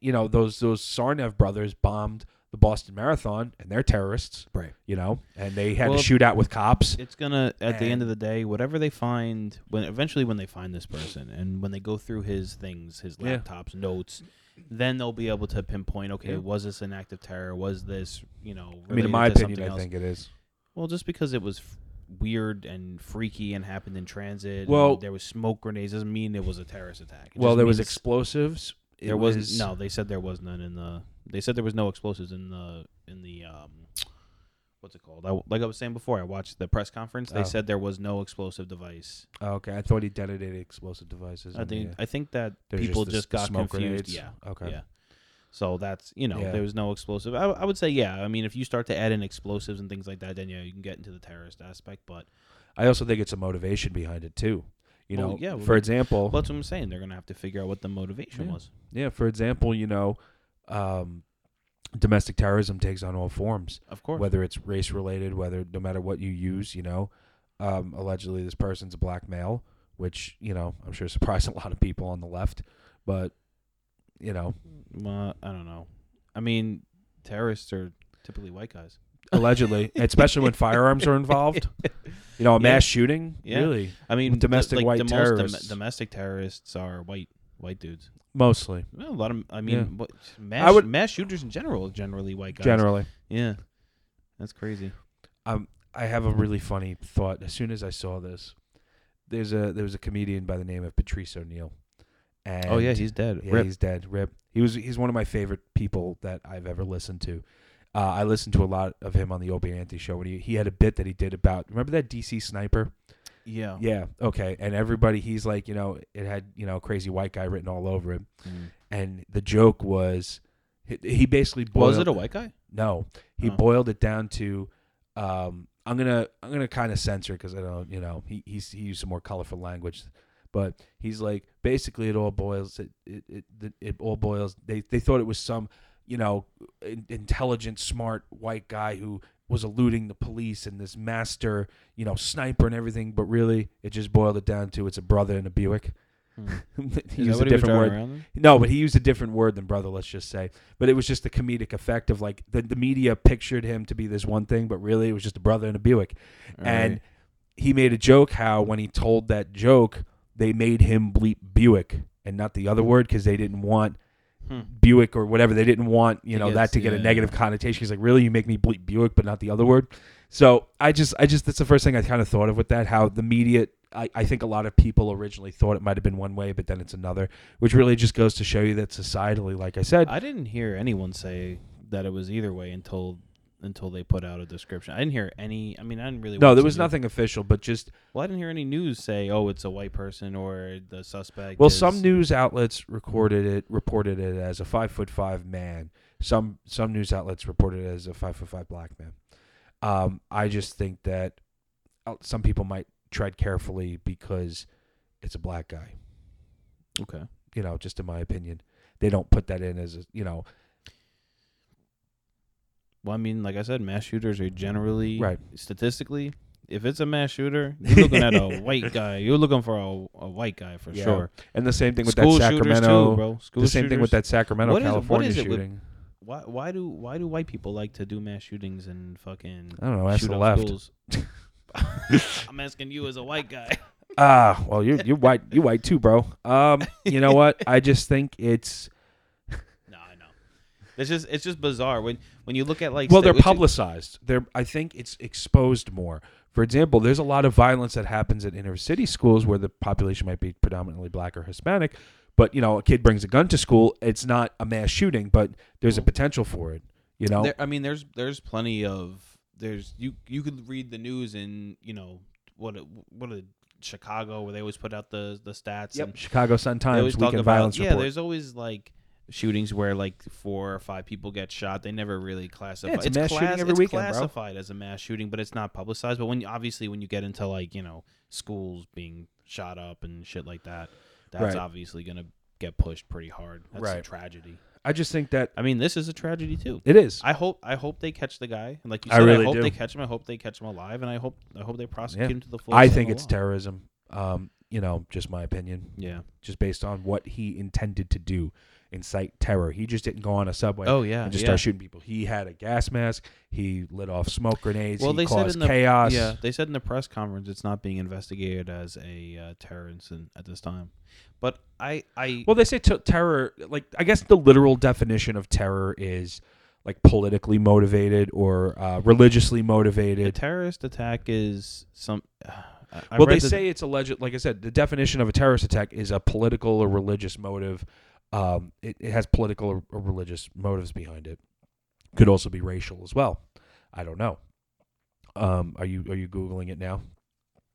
you know those those Tsarnaev brothers bombed the Boston Marathon, and they're terrorists, Right. you know, and they had Well, to shoot out with cops. It's gonna at the end of the day, whatever they find when eventually when they find this person and when they go through his things, his Yeah. laptops, notes, then they'll be able to pinpoint. Okay, Yeah. was this an act of terror? Was this you know? I mean, in my opinion, I else? think it is. Well, just because it was f- weird and freaky and happened in transit. Well- and there was smoke grenades doesn't mean it was a terrorist attack. It Well, there was explosives. There was, was no. They said there was none in the. They said there was no explosives in the in the um. What's it called? I, like I was saying before, I watched the press conference. They Oh. said there was no explosive device. Oh, okay, I thought he detonated explosive devices. I think yeah, I think that there's people the- just, got confused. grenades. Yeah. Okay. Yeah. So that's you know Yeah. there was no explosive. I, I would say yeah. I mean if you start to add in explosives and things like that, then yeah you can get into the terrorist aspect. But I also think it's a motivation behind it too. You Well, know, yeah, well, for example, well, that's what I'm saying. They're gonna have to figure out what the motivation Yeah. was. yeah, for example, you know, um, domestic terrorism takes on all forms. Of course. whether it's race related, whether no matter what you use, you know, um, allegedly this person's a black male, which you know I'm sure surprised a lot of people on the left, but you know, Uh, I don't know. I mean, terrorists are typically white guys. allegedly, especially when firearms are involved, you know, a mass shooting, Yeah. really, I mean, Domestic like white the Most terrorists. dom- domestic terrorists are white white dudes. mostly, Well, a lot of. I mean, Yeah. what, mass would- mass shooters in general are generally white guys. generally. Yeah, that's crazy. Um, I have a really funny thought. As soon as I saw this, there's a there was a comedian by the name of Patrice O'Neal. And oh yeah, he's dead. Yeah, Rip. he's dead. Rip. He was he's one of my favorite people that I've ever listened to. Uh, I listened to a lot of him on the Opie and Anthony show, and he, he had a bit that he did about remember that DC sniper. Yeah. Yeah. Okay. And everybody, he's like, you know, it had you know crazy white guy written all over it, Mm. and the joke was, he, he basically boiled, Was it a white guy? no, he Oh. boiled it down to Um, I'm gonna I'm gonna kind of censor because I don't you know he he's, he used some more colorful language, but he's like basically it all boils it it it, it, all boils. They they thought it was some you know in, intelligent smart white guy who was eluding the police and this master you know sniper and everything, but really it just boiled it down to it's a brother in a Buick. Hmm. he used a what he was different word. No, but he used a different word than brother, let's just say. But it was just the comedic effect of like the, the media pictured him to be this one thing, but really it was just a brother in a Buick. And Right. he made a joke how when he told that joke, they made him bleep Buick and not the other word because they didn't want Hmm. Buick or whatever. They didn't want, you know, get- that to get a negative yeah. connotation. He's like, really? You make me bleep Buick, but not the other word? So I just, I just, that's the first thing I kind of thought of with that, how the media, I, I think a lot of people originally thought it might have been one way, but then it's another, which really just goes to show you that societally, like I said, I didn't hear anyone say that it was either way until until they put out a description. I didn't hear any. I mean, I didn't really. no, there the was news. nothing official, but just, Well, I didn't hear any news say, "Oh, it's a white person" or the suspect. well, is- some news outlets recorded it, reported it as a five foot five man. Some, some news outlets reported it as a five foot five black man. Um, I just think that uh, some people might tread carefully because it's a black guy. Okay. you know, just in my opinion. They don't put that in as a, you know, Well, I mean, like I said, mass shooters are generally Right. statistically. If it's a mass shooter, you're looking at a white guy. You're looking for a, a white guy for Yeah. sure. and the same thing with School that shooters Sacramento, too, bro. School the same thing with that Sacramento, What is- what California is it with- shooting. Why? Why do? Why do white people like to do mass shootings and fucking I don't know. Ask shoot the left. schools? I'm asking you as a white guy. Ah, well, you're you're white. You white too, bro. Um, you know what? I just think it's No, I know. It's just it's just bizarre when when you look at like well, they're publicized. They're I think it's exposed more. For example, there's a lot of violence that happens at inner city schools where the population might be predominantly black or Hispanic, but you know, a kid brings a gun to school. It's not a mass shooting, but there's a Mhm. potential for it. You know, There, I mean, there's there's plenty of there's you you could read the news in you know what a, what a Chicago where they always put out the the stats. Yep, And Chicago Sun Times weekend about violence yeah. report. There's always like shootings where like four or five people get shot. They never really classify. it's a mass shooting every it's weekend, bro. classified as a mass shooting, but it's not publicized. But when you- obviously when you get into like you know schools being shot up and shit like that, that's Right. obviously gonna get pushed pretty hard. That's a Right. tragedy. I just think that I mean, this is a tragedy too. it is. I hope I hope they catch the guy, and like you I said, I, really hope do. they catch him. I hope they catch him alive, and I hope I hope they prosecute Yeah. him to the full. I think it's law. terrorism. Um, you know, just my opinion, Yeah. just based on what he intended to do, incite terror. He just didn't go on a subway Oh yeah. and just yeah. start shooting people. He had a gas mask. He lit off smoke grenades. Well, he they said in the chaos. yeah they said in the press conference it's not being investigated as a uh, terror incident at this time, but I I Well, they say t- terror. Like, I guess the literal definition of terror is like politically motivated or uh, religiously motivated. a terrorist attack is some. I, I well, they the- say it's alleged. Like I said, the definition of a terrorist attack is a political or religious motive. Um, it, it has political or, or religious motives behind it. Could also be racial as well. I don't know. Um, are you are you googling it now?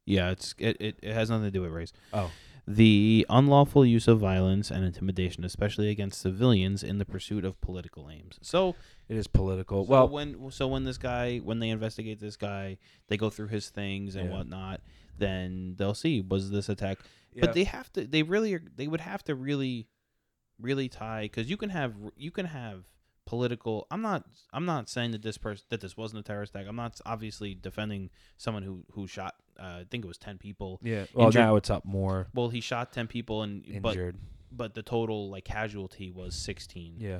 yeah it's it, it, it has nothing to do with race. Oh, The unlawful use of violence and intimidation, especially against civilians, in the pursuit of political aims. So it is political. So well, when so when this guy when they investigate this guy, they go through his things and Yeah. whatnot. Then they'll see was this attack. yeah. But they have to. They really are. They would have to really, really tie because you can have you can have political. I'm not. I'm not saying that this person that this wasn't a terrorist attack. I'm not obviously defending someone who who shot. Uh, I think it was ten people. yeah. Well, injured- now it's up more Well, he shot ten people and but injured. but the total like casualty was sixteen yeah.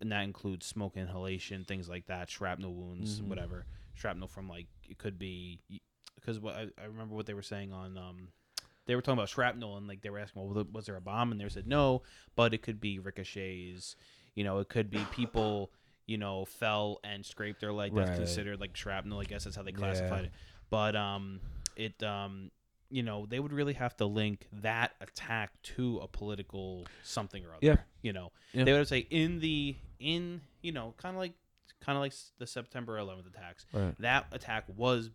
and that includes smoke inhalation, things like that, shrapnel wounds, Mhm. whatever. Shrapnel from like it could be because what I, I remember what they were saying on um they were talking about shrapnel and like they were asking well was there a bomb and they said no but it could be ricochets you know it could be people you know fell and scraped their leg that's Right. considered like shrapnel I guess that's how they Yeah. classified it but um it um you know they would really have to link that attack to a political something or other Yeah. you know Yeah. they would say in the in you know kind of like kind of like the September 11th attacks Right. that attack was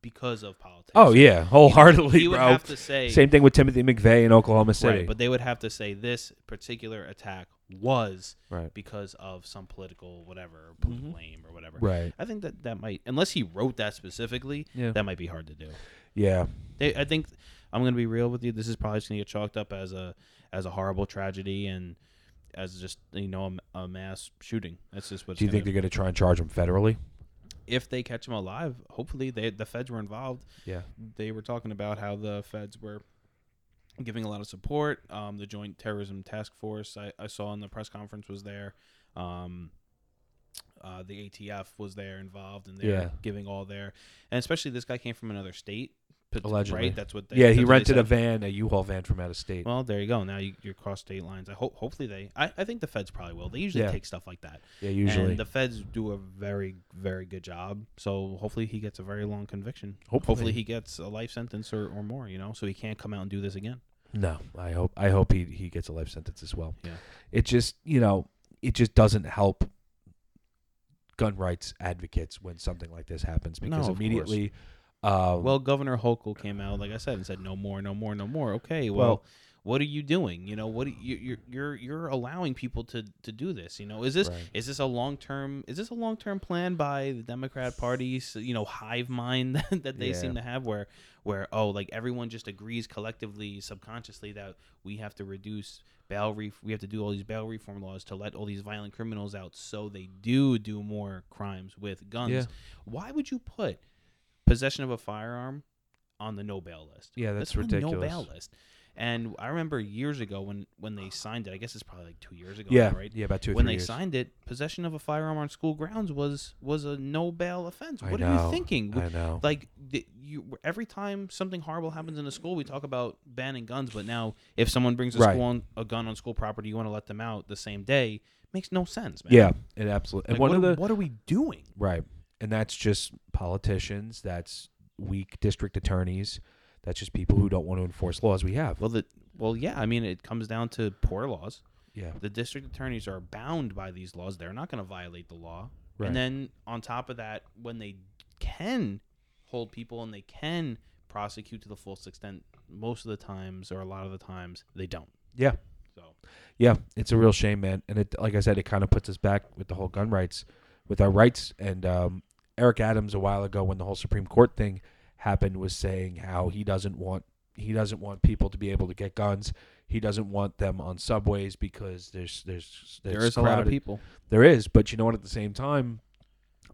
because of politics. Oh yeah, wholeheartedly, he would bro. have to say Same thing with Timothy McVeigh in Oklahoma City. right, but they would have to say this particular attack was right. because of some political whatever, political Mhm. aim or whatever. Right. I think that that might, unless he wrote that specifically, Yeah. that might be hard to do. Yeah. They, I think I'm gonna be real with you. This is probably just gonna get chalked up as a as a horrible tragedy and as just you know a, a mass shooting. That's just what. Do you think they're going to try and charge him federally? If they catch him alive, hopefully they the feds were involved. Yeah. They were talking about how the feds were giving a lot of support. Um, the Joint Terrorism Task Force I, I saw in the press conference was there. Um, uh, the ATF was there involved, and they're Yeah. giving all their, and especially this guy came from another state, Allegedly. right? That's what. They, yeah, he rented a van, a U-Haul van from out of state. Well, there you go. Now you, you're cross state lines. I hope. Hopefully they. I, I think the feds probably will. They usually Yeah. take stuff like that. yeah, usually. And the feds do a very, very good job. So hopefully he gets a very long conviction. Hopefully. he gets a life sentence or, or more, you know, so he can't come out and do this again. no, I hope I hope he he gets a life sentence as well. Yeah. It just, you know, it just doesn't help gun rights advocates when something like this happens No, because of course. Uh Well, Governor Hochul came out, like I said, and said, no more, no more, no more. Okay, well, Well- what are you doing? You know, what you, you're you're you're allowing people to to do this. You know, is this Right. is this a long term is this a long term plan by the Democrat Party's you know hive mind that they Yeah. seem to have where where oh like everyone just agrees collectively subconsciously that we have to reduce bail ref- we have to do all these bail reform laws to let all these violent criminals out so they do do more crimes with guns. Yeah. Why would you put possession of a firearm on the no bail list? Yeah, that's on the no bail list. And I remember years ago when when they signed it. I guess it's probably like two years ago. yeah, now, right? yeah, about 2 or when 3 they years. signed it, possession of a firearm on school grounds was was a no bail offense. I What are know, you thinking? I know. Like the, you, every time something horrible happens in a school, we talk about banning guns. But now, if someone brings a Right. school on, a gun on school property, you want to let them out the same day. Makes no sense, man. yeah, it absolutely. Like, what, the what are we doing? Right. And that's just politicians, that's weak district attorneys, that's just people who don't want to enforce laws we have. Well, the well, yeah. I mean, it comes down to poor laws. Yeah. The district attorneys are bound by these laws. They're not going to violate the law. Right. And then on top of that, when they can hold people and they can prosecute to the fullest extent, most of the times or a lot of the times they don't. Yeah. So Yeah, it's a real shame, man. And it like I said, it kind of puts us back with the whole gun rights with our rights and um, Eric Adams a while ago when the whole Supreme Court thing happened was saying how he doesn't want he doesn't want people to be able to get guns. He doesn't want them on subways because there's there's, there's there is a lot of people. There is, but you know what? At the same time,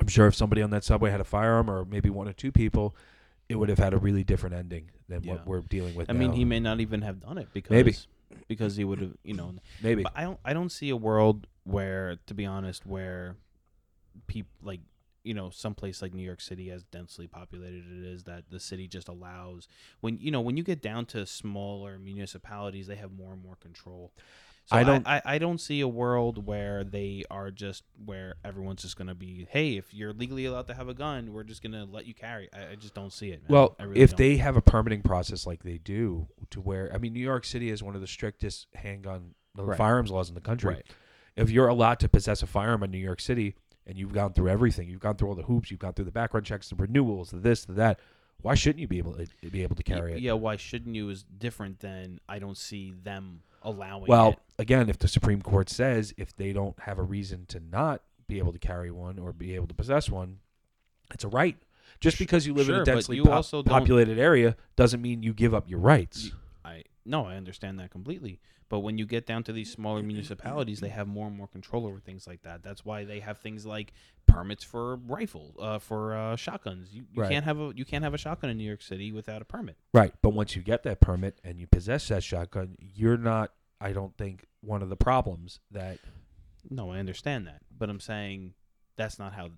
I'm sure if somebody on that subway had a firearm, or maybe one or two people, it would have had a really different ending than Yeah. what we're dealing with. I mean, he may not even have done it because Maybe. because he would have, you know. maybe But I don't I don't see a world where, to be honest, where people like you know someplace like New York City, as densely populated it is, that the city just allows when you know when you get down to smaller municipalities, they have more and more control. So I don't- I, I, don't see a world where they are just where everyone's just gonna be, hey, if you're legally allowed to have a gun, we're just gonna let you carry. I, I just don't see it. Man. well, really if don't. they have a permitting process like they do, to where I mean, New York City is one of the strictest handgun Right. firearms laws in the country. right. If you're allowed to possess a firearm in New York City and you've gone through everything, you've gone through all the hoops, you've gone through the background checks, the renewals, the this, the that. Why shouldn't you be able to be able to carry it? Yeah, why shouldn't you is different than I don't see them allowing Well, it. again, if the Supreme Court says if they don't have a reason to not be able to carry one or be able to possess one, it's a right. Just because you live in a densely also populated area doesn't mean you give up your rights. You- no, I understand that completely. But when you get down to these smaller municipalities, they have more and more control over things like that. That's why they have things like permits for rifle, uh, for uh, shotguns. You, you Right. can't have a you can't have a shotgun in New York City without a permit. Right. But once you get that permit and you possess that shotgun, you're not, I don't think, one of the problems that. No, I understand that, but I'm saying that's not how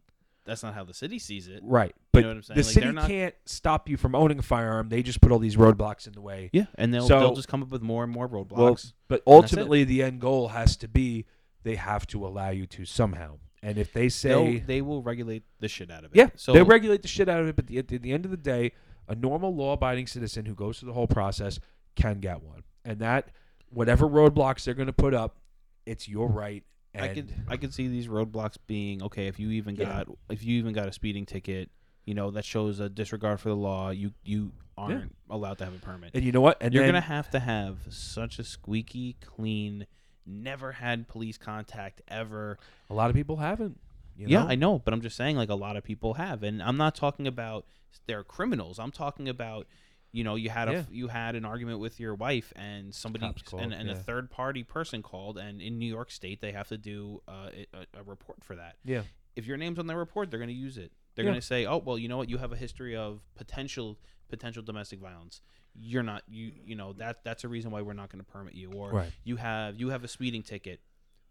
that's not how the city sees it. Right. You But know what I'm saying? the Like, city not- can't stop you from owning a firearm. They just put all these roadblocks in the way. Yeah, and they'll So- they'll just come up with more and more roadblocks. Well, but ultimately, the end goal has to be they have to allow you to somehow. And if they say They'll, they will regulate the shit out of it. Yeah, so they regulate the shit out of it, but the, at the end of the day, a normal law-abiding citizen who goes through the whole process can get one, and that whatever roadblocks they're going to put up, it's your right. And I could I could see these roadblocks being okay if you even Yeah. got if you even got a speeding ticket you know, that shows a disregard for the law, you you aren't allowed to have a permit. And you know what? And You're then, gonna have to have such a squeaky clean, never had police contact ever. a lot of people haven't. You yeah. I know, but I'm just saying, like a lot of people have, and I'm not talking about they're criminals. I'm talking about, you know, you had a Yeah. you had an argument with your wife, and somebody called, and, and a third party person called, and in New York State they have to do uh, a, a report for that. Yeah. If your name's on their report, they're going to use it. They're Yeah. going to say, oh well, you know what, you have a history of potential potential domestic violence. You're not you you know that that's a reason why we're not going to permit you, or Right. you have you have a speeding ticket.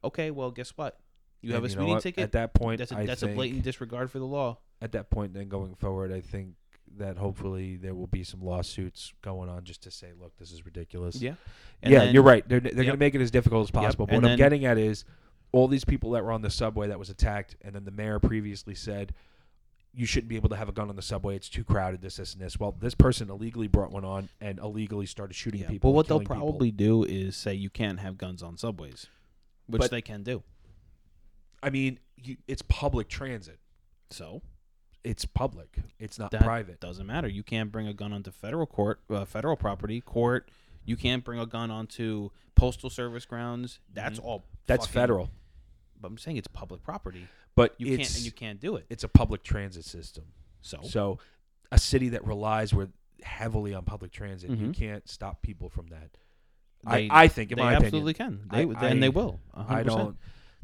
Okay, well, guess what? You have a know speeding ticket. At that point, that's a, that's a blatant disregard for the law. at that point, then going forward, I think that hopefully there will be some lawsuits going on just to say, look, this is ridiculous. Yeah. yeah, then- you're right. They're, they're going to make it as difficult as possible. But and what I'm getting at is all these people that were on the subway that was attacked, and then the mayor previously said, you shouldn't be able to have a gun on the subway. It's too crowded, this, this, and this. Well, this person illegally brought one on and illegally started shooting Yeah. people. But what they'll killing people. probably do is say you can't have guns on subways, which But- they can do. I mean, you, it's public transit. So It's public. It's not that private. doesn't matter. You can't bring a gun onto federal court, uh, federal property, court. You can't bring a gun onto postal service grounds. That's all. Mm-hmm. That's fucking- federal. But I'm saying it's public property. But You can't and you can't do it. it's a public transit system. So So a city that relies with heavily on public transit, you Mhm. can't stop people from that. they, I, I think, in they my absolutely opinion, can. They I- and they will. 100%. I don't.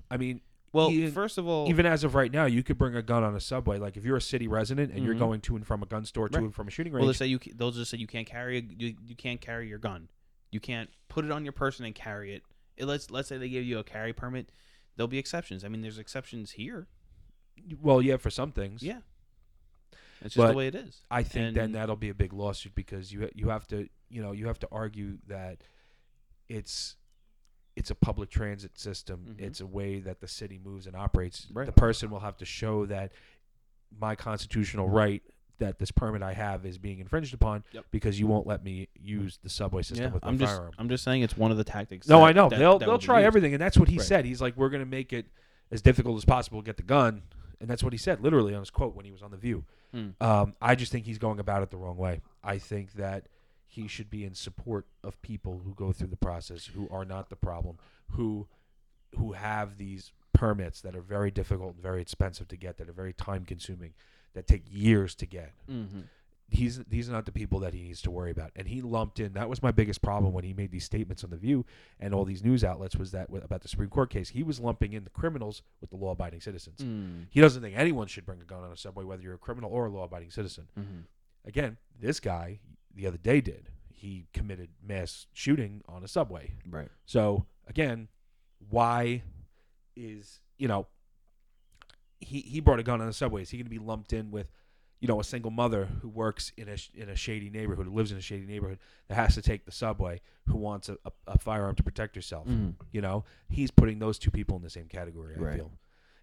I mean, Well, even- first of all, even as of right now, you could bring a gun on a subway. Like if you're a city resident and you're Mhm. going to and from a gun store, to Right. and from a shooting range. Well, they say you. They'll just say you can't carry. A, you, you can't carry your gun. You can't put it on your person and carry it. it. Let's let's say they give you a carry permit. There'll be exceptions. I mean, there's exceptions here. well, yeah, for some things, Yeah, it's just But the way it is. I think then that'll be a big lawsuit because you you have to you know you have to argue that it's it's a public transit system. Mhm. It's a way that the city moves and operates. Right. The person will have to show that my constitutional right that this permit I have is being infringed upon Yep. because you won't let me use the subway system Yeah, with my I'm just firearm. I'm just saying it's one of the tactics. No, that- I know that- they'll that they'll try used. everything, and that's what he Right. said. He's like, we're gonna make it as difficult as possible to get the gun, and that's what he said literally on his quote when he was on the View. Hmm. Um, I just think he's going about it the wrong way. I think that he should be in support of people who go through the process, who are not the problem, who who have these permits that are very difficult and very expensive to get, that are very time consuming, that take years to get. Mhm. He's these are not the people that he needs to worry about. And he lumped in. That was my biggest problem when he made these statements on the View and all these news outlets was that about the Supreme Court case. He was lumping in the criminals with the law-abiding citizens. Mm. He doesn't think anyone should bring a gun on a subway, whether you're a criminal or a law-abiding citizen. Mhm. Again, this guy the other day did. He committed mass shooting on a subway. Right. So again, why is you know he he brought a gun on the subway? Is he going to be lumped in with you know a single mother who works in a in a shady neighborhood, who lives in a shady neighborhood that has to take the subway, who wants a, a, a firearm to protect herself? Mhm. You know, he's putting those two people in the same category. I Right. feel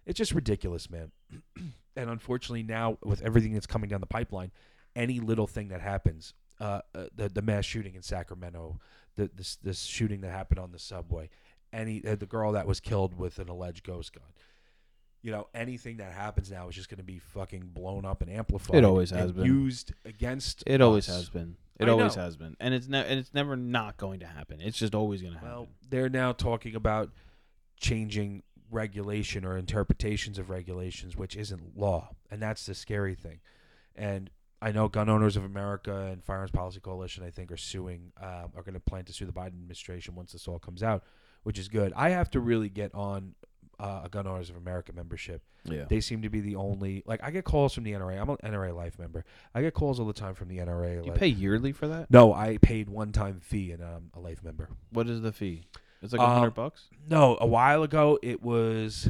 it's just ridiculous, man. and unfortunately, now with everything that's coming down the pipeline, any little thing that happens, uh, uh, the the mass shooting in Sacramento, the this this shooting that happened on the subway, any uh, the girl that was killed with an alleged ghost gun. You know, anything that happens now is just going to be fucking blown up and amplified. It always has been. used against. It always us. has been. It I always know. has been, and it's ne- and it's never not going to happen. It's just always going to happen. Well, they're now talking about changing regulation or interpretations of regulations, which isn't law, and that's the scary thing. And I know Gun Owners of America and Firearms Policy Coalition, I think, are suing, um, are going to plan to sue the Biden administration once this all comes out, which is good. I have to really get on uh, a Gun Owners of America membership. yeah. They seem to be the only like I get calls from the NRA. I'm an NRA Life member. I get calls all the time from the NRA. you like, pay yearly for that? no, I paid one time fee and I'm a Life member. What is the fee? It's like a Um, hundred bucks. No, a while ago it was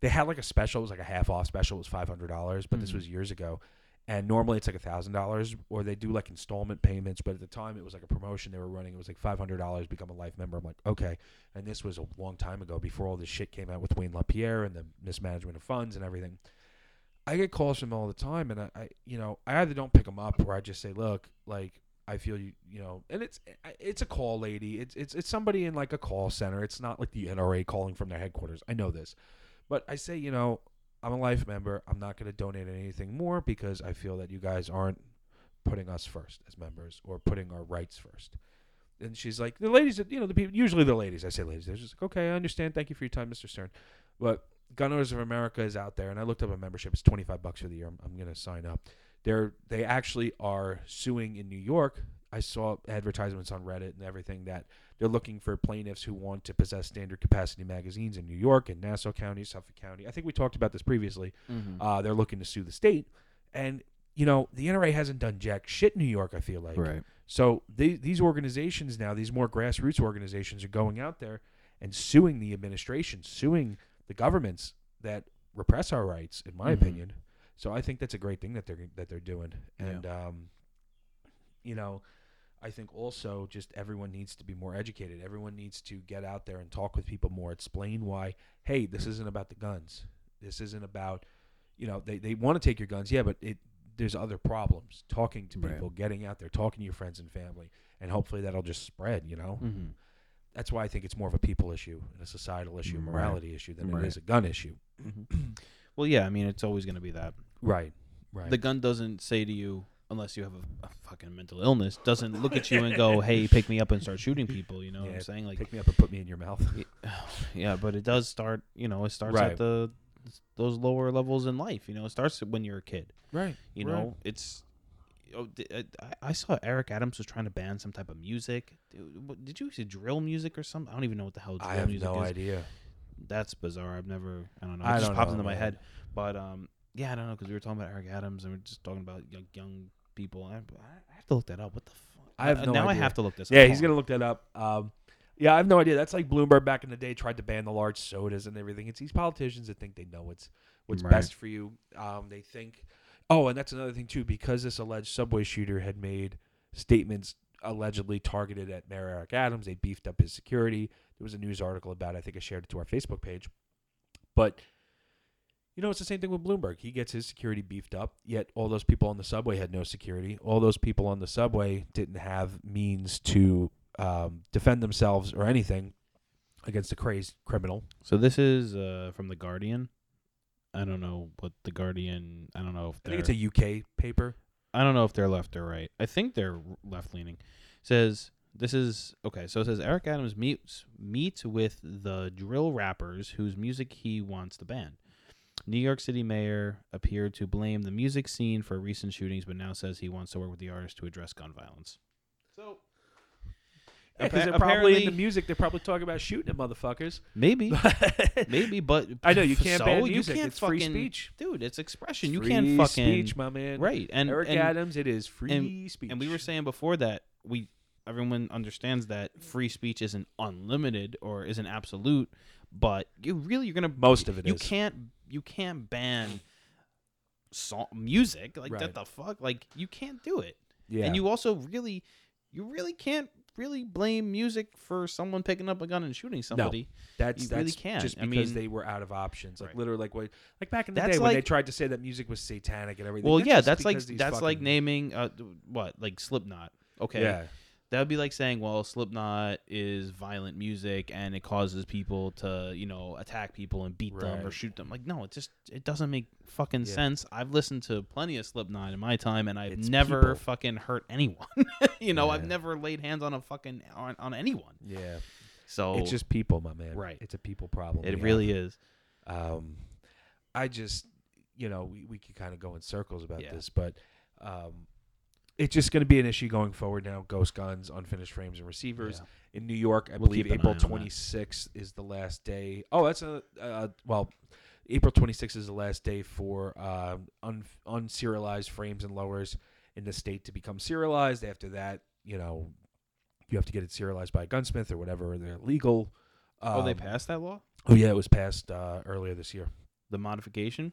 they had like a special, it was like a half off special, it was five hundred dollars, but this Mhm. was years ago. And normally it's like a thousand dollars, or they do like installment payments. But at the time, it was like a promotion they were running. It was like five hundred dollars, become a life member. I'm like, okay. And this was a long time ago, before all this shit came out with Wayne LaPierre and the mismanagement of funds and everything. I get calls from them all the time, and I, I, you know, I either don't pick them up or I just say, look, like I feel you, you know, and it's it's a call lady. It's it's it's somebody in like a call center. It's not like the NRA calling from their headquarters. I know this, but I say, you know, I'm a life member. I'm not going to donate anything more because I feel that you guys aren't putting us first as members or putting our rights first. And she's like, the ladies, you know, the people, usually the ladies, I say ladies, they're just like, okay, I understand. Thank you for your time, Mr. Stern. But Gun Owners of America is out there, and I looked up a membership. It's 25 bucks for the year. I'm, I'm going to sign up. They're, they actually are suing in New York. I saw advertisements on Reddit and everything that they're looking for plaintiffs who want to possess standard capacity magazines in New York and Nassau County, Suffolk County. I think we talked about this previously. Mm-hmm. Uh, they're looking to sue the state. And, you know, the NRA hasn't done jack shit in New York, I feel like. right. So they, these organizations now, these more grassroots organizations, are going out there and suing the administration, suing the governments that repress our rights. In my Mhm. opinion, so I think that's a great thing that they're that they're doing. Yeah. And um, you know, I think also just everyone needs to be more educated. Everyone needs to get out there and talk with people more. Explain why. Hey, this isn't about the guns. This isn't about. You know, they, they want to take your guns, yeah, but it there's other problems. Talking to Right. people, getting out there, talking to your friends and family, and hopefully that'll just spread. You know, Mm-hmm. that's why I think it's more of a people issue and a societal issue, Right. morality issue than Right. it is a gun issue. Mm-hmm. well, yeah. I mean, it's always going to be that. Right. Right. The gun doesn't say to you, unless you have a, a fucking mental illness, doesn't look at you and go, "Hey, pick me up and start shooting people." You know what I'm saying? Like, Pick me up and put me in your mouth. yeah, but it does start. You know, it starts Right. at the those lower levels in life. You know, it starts when you're a kid. right. You know, it's. Oh, uh, I- saw Eric Adams was trying to ban some type of music. Did you see drill music or something? I don't even know what the hell drill I have music no is. idea. That's bizarre. I've never. I don't know. It I just popped know, into my head. But um, yeah, I don't know because we were talking about Eric Adams and we are just talking about young, young people. I, I have to look that up. What the fuck? I have Uh, no now I have to look this. Yeah, up. he's gonna look that up. Um, yeah, I have no idea. That's like Bloomberg back in the day tried to ban the large sodas and everything. It's these politicians that think they know what's what's Right. best for you. Um, they think. Oh, and that's another thing too, because this alleged subway shooter had made statements allegedly targeted at Mayor Eric Adams. They beefed up his security. There was a news article about. it. I think I shared it to our Facebook page. But you know, it's the same thing with Bloomberg. He gets his security beefed up, yet all those people on the subway had no security. All those people on the subway didn't have means to um, defend themselves or anything against a crazed criminal. So this is uh, from the Guardian. I don't know what the Guardian. I don't know if I think it's a UK paper. I don't know if they're left or right. I think they're left leaning. Says this is okay. So it says Eric Adams meets meets with the drill rappers whose music he wants to ban. New York City mayor appeared to blame the music scene for recent shootings, but now says he wants to work with the artists to address gun violence. So Because Appa- they're probably in the music. They're probably talking about shooting at motherfuckers. maybe, maybe, but I know you can't so, ban you music. can't it's free speech. dude. It's expression. You can't fucking speech, my man. right. And Eric and, Adams, it is free speech. And we were saying before that we everyone understands that free speech isn't unlimited or isn't absolute, but you really you're gonna Most of it you is. can't you can't ban song music like Right. that the fuck like you can't do it. yeah. And you also really you really can't really blame music for someone picking up a gun and shooting somebody. No, That's You that's really can't. just I because mean- they were out of options. Like Right. literally, like what, like back in the That's day when they tried to say that music was satanic and everything. Well, yeah, that's like that's like naming uh what like Slipknot. Okay, Yeah, That would be like saying, well, Slipknot is violent music and it causes people to, you know, attack people and beat them or shoot them. Like, no, it just it doesn't make fucking Yeah. sense. I've listened to plenty of Slipknot in my time, and I've It's never people. fucking hurt anyone. you know, I've never laid hands on a fucking on, on anyone. yeah. So It's just people, my man. Right. It's a people problem. it really have. is. Um, I just, you know, we, we could kind of go in circles about Yeah. this, but um, it's just going to be an issue going forward now. Ghost guns, unfinished frames, and receivers Yeah. in New York. I We'll believe April eye on that. 26th is the last day. Oh, that's a uh, well. April 26th is the last day for um, un- unserialized frames and lowers in the state to become serialized. After that, you know, you have to get it serialized by a gunsmith or whatever. They're legal. oh, they Um, passed that law, Oh yeah, it was passed uh, earlier this year. the modification.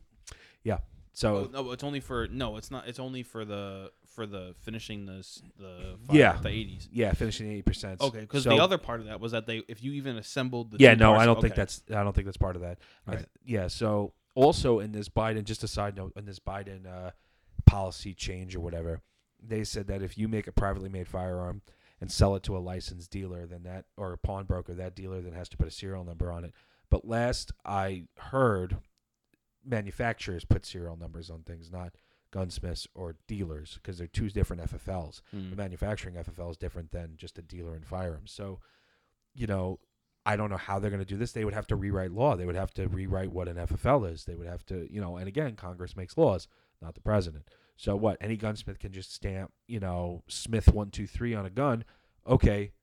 Yeah. So oh no, it's only for no, it's not. It's only for the for the finishing the s- the Yeah. the eighties. yeah, finishing eighty percent. Okay, because So- the other part of that was that they, if you even assembled the yeah, no, parts- I don't think that's I don't think that's part of that. Right. th- yeah, so also in this Biden, just a side note, in this Biden uh, policy change or whatever, they said that if you make a privately made firearm and sell it to a licensed dealer, then that or a pawnbroker, that dealer then has to put a serial number on it. But last I heard, manufacturers put serial numbers on things, not gunsmiths or dealers, because they're two different FFLs. Mm. The manufacturing FFL is different than just a dealer in firearms. So, you know, I don't know how they're going to do this. They would have to rewrite law. They would have to rewrite what an FFL is. They would have to, you know, and again, Congress makes laws, not the president. So what? Any gunsmith can just stamp, you know, Smith one two three on a gun. Okay,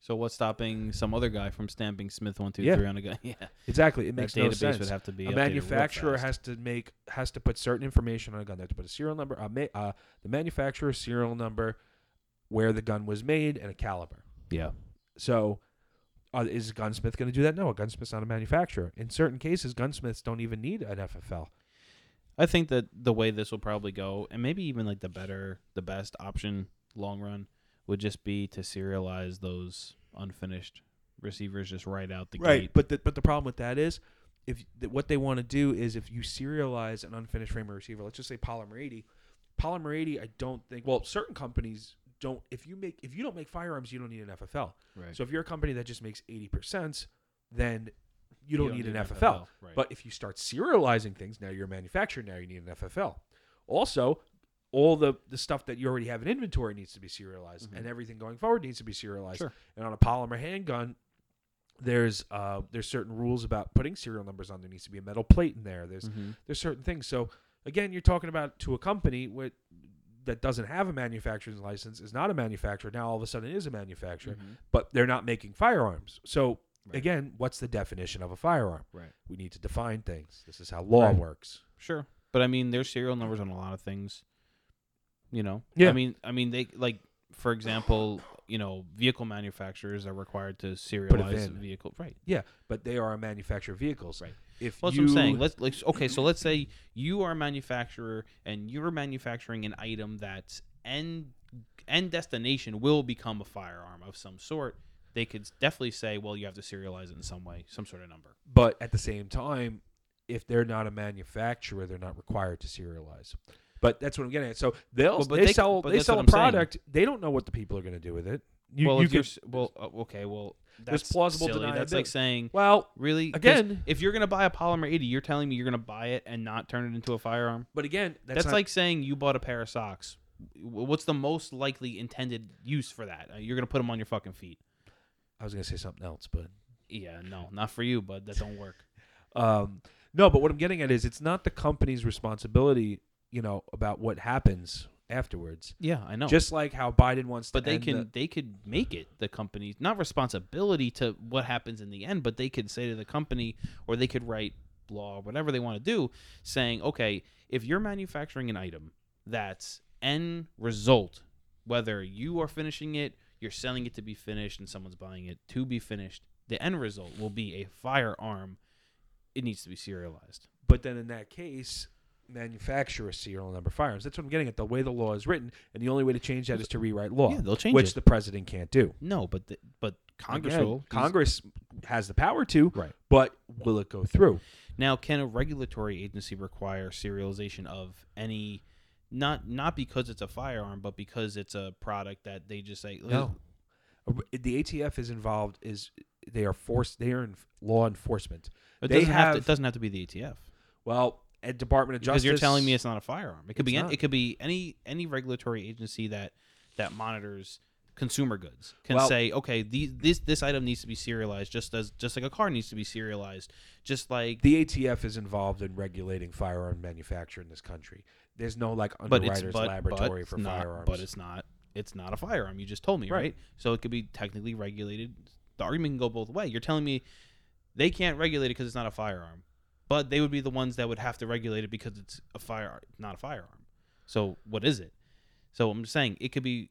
So what's stopping some other guy from stamping Smith one two three Yeah. on a gun? Yeah, exactly. It that makes no database sense. would have to be a updated real manufacturer fast. has to make has to put certain information on a gun. They have to put a serial number, a ma- uh, the manufacturer serial number, where the gun was made, and a caliber. Yeah, So, uh, is a gunsmith going to do that? No, a gunsmith's not a manufacturer. In certain cases, gunsmiths don't even need an FFL. I think that the way this will probably go, and maybe even like the better, the best option long run would just be to serialize those unfinished receivers just right out the gate. But the, but the problem with that is, if th- what they want to do is if you serialize an unfinished frame receiver, let's just say Polymer 80, Polymer 80, I don't think. Well, certain companies don't. If you make if you don't make firearms, you don't need an FFL. Right. So if you're a company that just makes eighty percent, then you don't, need, an FFL. Right. But if you start serializing things, now you're a manufacturer. Now you need an FFL. Also, all the the stuff that you already have in inventory needs to be serialized, Mhm. and everything going forward needs to be serialized. Sure. And on a polymer handgun, there's uh there's certain rules about putting serial numbers on. There needs to be a metal plate in there. There's Mhm. there's certain things. So again, you're talking about to a company with that doesn't have a manufacturer's license, is not a manufacturer. Now all of a sudden is a manufacturer, Mhm. but they're not making firearms. So Right. again, what's the definition of a firearm? Right. We need to define things. This is how law Right. works. Sure, but I mean, there's serial numbers on a lot of things. You know. Yeah. I mean, I mean, they like, for example, you know, vehicle manufacturers are required to serialize VIN. vehicle. Right. Yeah, but they are a manufacturer of vehicles. Right. If Well, that's you, what I'm saying. Let's like okay. So let's say you are a manufacturer and you're manufacturing an item that's end end destination will become a firearm of some sort. They could definitely say, well, you have to serialize it in some way, some sort of number. but at the same time, if they're not a manufacturer, they're not required to serialize. But that's what I'm getting at. So they'll Well, they, they- sell they sell a I'm saying. product. They don't know what the people are going to do with it. You, well, you if you're well, uh, okay, well, There's that's plausible silly. That's like saying, well, really, again, if you're gonna buy a polymer 80, you're telling me you're gonna buy it and not turn it into a firearm. but again, that's, That's, not- like saying you bought a pair of socks. What's the most likely intended use for that? You're gonna put them on your fucking feet. I was going to say something else, but Yeah, no, not for you, bud. that don't work. Um, no, but what I'm getting at is it's not the company's responsibility, you know, about what happens afterwards. Yeah, I know. Just like how Biden wants to. but to they can the- they could make it the company's not responsibility to what happens in the end, but they could say to the company or they could write law whatever they want to do saying, "Okay, if you're manufacturing an item that's end result whether you are finishing it, you're selling it to be finished and someone's buying it to be finished, the end result will be a firearm. It needs to be serialized." but then in that case, manufacture a serial number firearms. That's what I'm getting at. The way the law is written, and the only way to change that is to rewrite law, Yeah, they'll change which it. the president can't do. no, but the, but Congress Again, will. Congress has the power to, Right. but will it go through? Now, can a regulatory agency require serialization of any not not because it's a firearm, but because it's a product that they just say No. The ATF is involved. Is they are forced? They are in law enforcement. It They doesn't have, to, have- it doesn't have to be the ATF Well, at Department of Justice. because you're telling me it's not a firearm. It could be any, it could be any any regulatory agency that that monitors consumer goods can Well- say okay these, this this item needs to be serialized just as just like a car needs to be serialized just like the ATF is involved in regulating firearm manufacture in this country. There's no like underwriters but, laboratory but for not, firearms. But it's not. It's not a firearm. You just told me, right. Right. So it could be technically regulated. The argument can go both ways. You're telling me they can't regulate it because it's not a firearm, but they would be the ones that would have to regulate it because it's a fire, not a firearm. So what is it? So I'm just saying it could be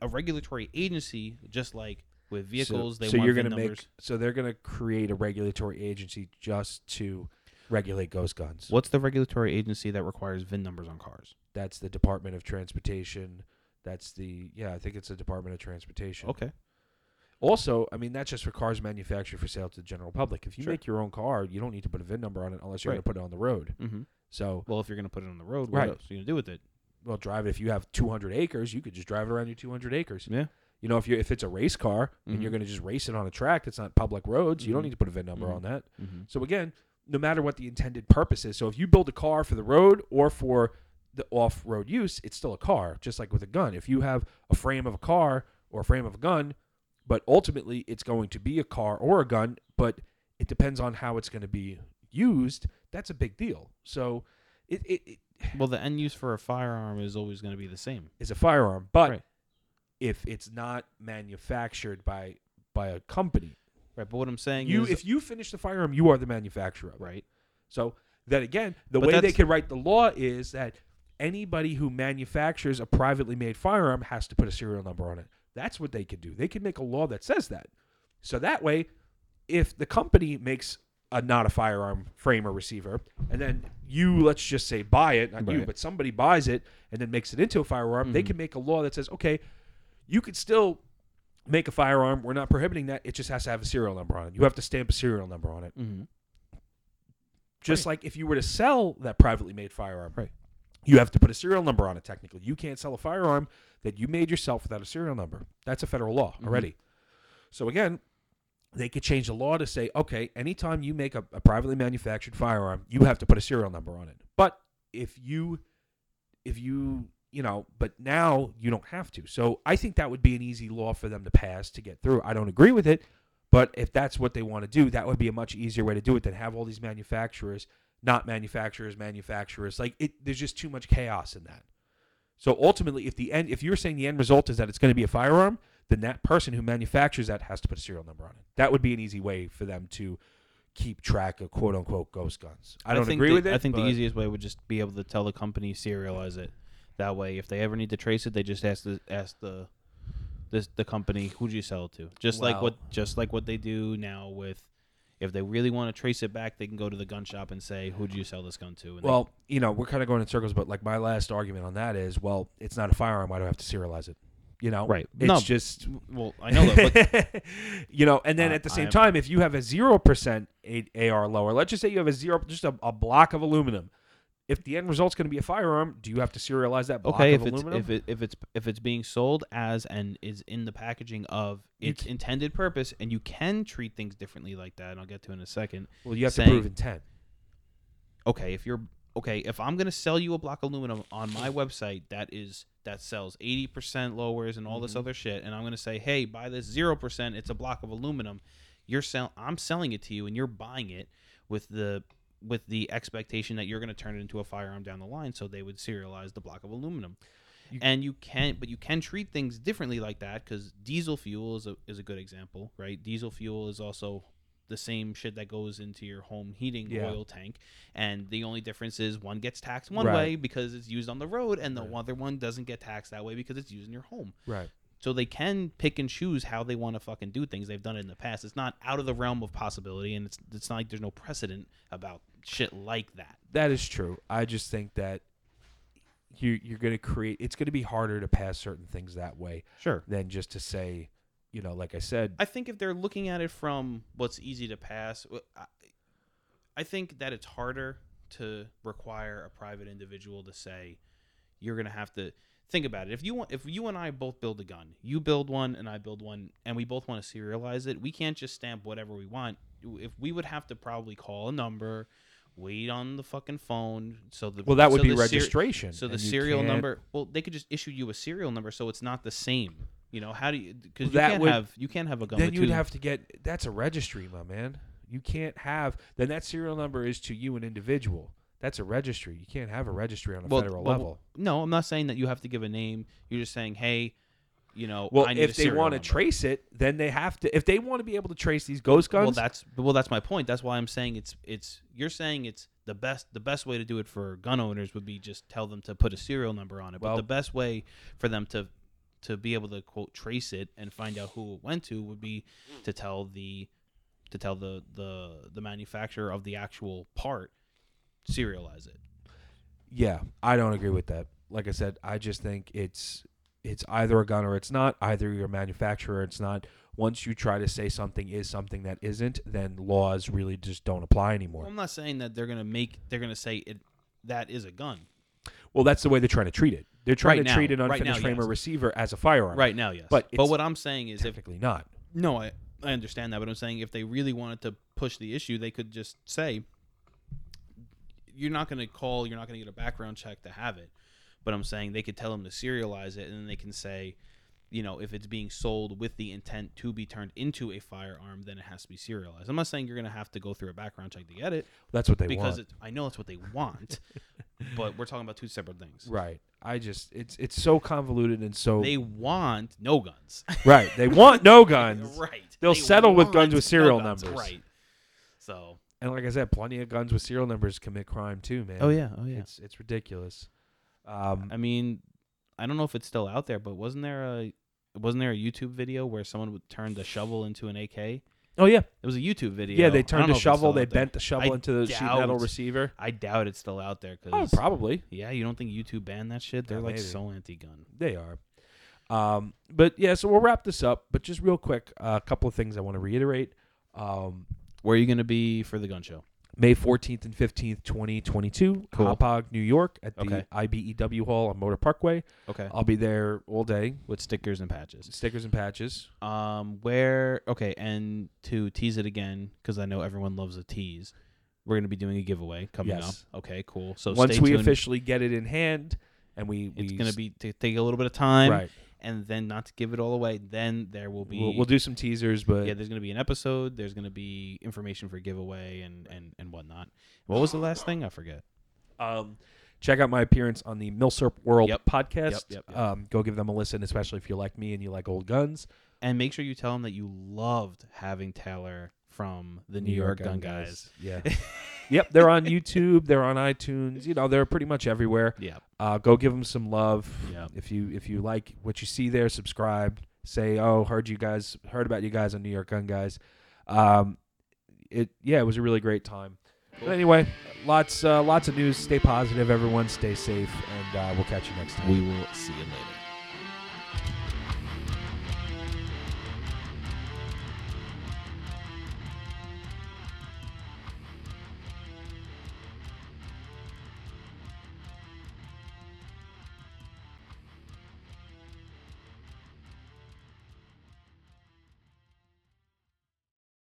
a regulatory agency, just like with vehicles. So, they so want you're gonna make so they're gonna create a regulatory agency just to regulate ghost guns. What's the regulatory agency that requires VIN numbers on cars? That's the Department of Transportation. That's the yeah, I think it's the Department of Transportation. Okay. Also, I mean that's just for cars manufactured for sale to the general public. If you Sure. make your own car, you don't need to put a VIN number on it unless you're Right. going to put it on the road. Mm-hmm. So, Well, if you're going to put it on the road, what Right. else are you going to do with it? well, drive it. If you have 200 acres, you could just drive it around your 200 acres. Yeah. You know, if you if it's a race car and Mhm. you're going to just race it on a track that's not public roads, you don't Mhm. need to put a VIN number Mhm. on that. Mm-hmm. So again, no matter what the intended purpose is. So if you build a car for the road or for the off-road use, it's still a car, just like with a gun. If you have a frame of a car or a frame of a gun, but ultimately it's going to be a car or a gun, but it depends on how it's going to be used. That's a big deal. So it, it, it Well, the end use for a firearm is always going to be the same. is a firearm, but Right. if it's not manufactured by by a company, Right. But what I'm saying you is, if you finish the firearm, you are the manufacturer right. So then again, the way they can write the law is that anybody who manufactures a privately made firearm has to put a serial number on it. That's what they could do. They could make a law that says that. So that way, if the company makes a not a firearm frame or receiver, and then you let's just say buy it, not you, Right. but somebody buys it and then makes it into a firearm, they Mhm. can make a law that says, okay, you could still make a firearm. We're not prohibiting that. It just has to have a serial number on it. You have to stamp a serial number on it. Mm-hmm. Just like if you were to sell that privately made firearm, Right. You have to put a serial number on it. Technically, you can't sell a firearm that you made yourself without a serial number. That's a federal law Mhm. already. So again, they could change the law to say, okay, anytime you make a, a privately manufactured firearm, you have to put a serial number on it. But if you, if you, you know, but now you don't have to. So I think that would be an easy law for them to pass to get through. I don't agree with it, but if that's what they want to do, that would be a much easier way to do it than have all these manufacturers, not manufacturers, manufacturers. Like it, there's just too much chaos in that. So ultimately, if the end, if you're saying the end result is that it's going to be a firearm, then that person who manufactures that has to put a serial number on it. That would be an easy way for them to keep track of quote unquote ghost guns. I don't think agree the, with it. I think the easiest way would just be able to tell the company serialize it. That way, if they ever need to trace it, they just ask the ask the this the company who do you sell it to. Just like what just like what they do now with. If they really want to trace it back, they can go to the gun shop and say, "Who do you sell this gun to?" And they- Well, you know, we're kind of going in circles, but like my last argument on that is, well, it's not a firearm. Why do I have to serialize it? You know, Right. It's No, just well, I know that, but you know, and then Uh, at the same I'm- time, if you have a zero percent AR lower, let's just say you have a zero, just a, a block of aluminum. If the end result's going to be a firearm, do you have to serialize that block okay, of if it's aluminum? if it if it's if it's being sold as and is in the packaging of its ca- intended purpose, and you can treat things differently like that, and I'll get to in a second. well, you have saying- to prove intent. okay, if you're okay, if I'm gonna sell you a block of aluminum on my website that is that sells 80% lowers and all this Mhm. other shit, and I'm gonna say, hey, buy this zero percent, it's a block of aluminum. You're sell, I'm selling it to you, and you're buying it with the with the expectation that you're gonna turn it into a firearm down the line. So they would serialize the block of aluminum. You- and you can, but you can treat things differently like that because diesel fuel is a is a good example, right? Diesel fuel is also the same shit that goes into your home heating Yeah. oil tank and the only difference is one gets taxed one Right. way because it's used on the road and the Right. other one doesn't get taxed that way because it's used in your home Right. So they can pick and choose how they want to fucking do things they've done it in the past it's not out of the realm of possibility and it's it's not like there's no precedent about shit like that That is true. I just think that you you're going to create. It's going to be harder to pass certain things that way sure than just to say, you know, like I said, I think if they're looking at it from what's easy to pass, I think that it's harder to require a private individual to say you're going to have to think about it. If you want if you and I both build a gun, you build one and I build one and we both want to serialize it, we can't just stamp whatever we want. If we would have to probably call a number, wait on the fucking phone so the well, that would so be the ser- registration. so the serial can't- number, well, they could just issue you a serial number, so it's not the same. You know how do you? Because you can't would- have you can't have a gun. Then with you would two- have to get. That's a registry, my man. You can't have. Then that serial number is to you, an individual. That's a registry. You can't have a mm. registry on a Well, federal well, level. No, I'm not saying that you have to give a name. You're just saying, hey, you know, Well, I need a if they want to trace it, then they have to. If they want to be able to trace these ghost guns, Well, that's well, that's my point. That's why I'm saying it's it's. You're saying it's the best. The best way to do it for gun owners would be just tell them to put a serial number on it. But the best way for them to to be able to quote trace it and find out who it went to would be to tell the to tell the the the manufacturer of the actual part serialize it. yeah, I don't agree with that. Like I said, I just think it's it's either a gun or it's not. Either you're a manufacturer, or it's not. Once you try to say something is something that isn't, then laws really just don't apply Well, anymore. I'm not saying that they're gonna make they're gonna say it that is a gun. Well, that's the way they're trying to treat it. They're trying Right to now. treat an Right unfinished now, frame or receiver as a firearm. Right now, yes. But but what I'm saying is if Technically not. No, I, I understand that, but I'm saying if they really wanted to push the issue, they could just say, you're not going to call, you're not going to get a background check to have it. But I'm saying they could tell them to serialize it, and then they can say, you know, if it's being sold with the intent to be turned into a firearm, then it has to be serialized. I'm not saying you're going to have to go through a background check to get it That's what they because want. it, I know that's what they want, but we're talking about two separate things. right. I just it's it's so convoluted and so They want no guns. right. They want no guns. right. They'll They settle with guns with no serial guns, numbers. Right. So. And like I said, plenty of guns with serial numbers commit crime too, man. Oh yeah. Oh yeah. It's it's ridiculous. Um, I mean, I don't know if it's still out there, but wasn't there a wasn't there a YouTube video where someone would turn the shovel into an AK? Oh yeah, it was a YouTube video. yeah. They turned know the shovel. They out there. bent the shovel I into the sheet metal receiver. I doubt it's still out there Oh, because probably yeah, you don't think YouTube banned that shit? They're Yeah, like maybe. so anti-gun. They are. Um, but yeah, so we'll wrap this up. But just real quick, a couple of things I want to reiterate. Um, Where are you gonna be for the gun show? May 14th and 15th, 2022, Cool. New York, at the Okay. IBEW Hall on Motor Parkway. Okay. I'll be there all day. With stickers and patches. Stickers and patches. Um, where okay, and to tease it again because I know everyone loves a tease. We're gonna be doing a giveaway coming Yes. up. Okay, cool. So Once we tuned. officially get it in hand, and we, we it's gonna be to take a little bit of time, right. And then not to give it all away. Then there will be We'll, we'll do some teasers, but yeah. There's gonna be an episode. There's gonna be information for giveaway and and and whatnot. What was the last thing? I forget. Um, check out my appearance on the Milsurp World Yep. podcast. Yep, yep, yep. Um, go give them a listen, especially if you like me and you like old guns. And make sure you tell them that you loved having Taylor from the New, York, Gun Guys. Yeah. yep, they're on YouTube. They're on iTunes. You know, they're pretty much everywhere. Yeah. Uh, go give them some love. Yeah. If you if you like what you see there, subscribe. Say, oh, heard you guys, heard about you guys on New York Gun Guys. Um, it yeah, it was a really great time. Cool. But anyway, lots uh, lots of news. Stay positive, everyone. Stay safe, and uh, we'll catch you next time. We will see you later.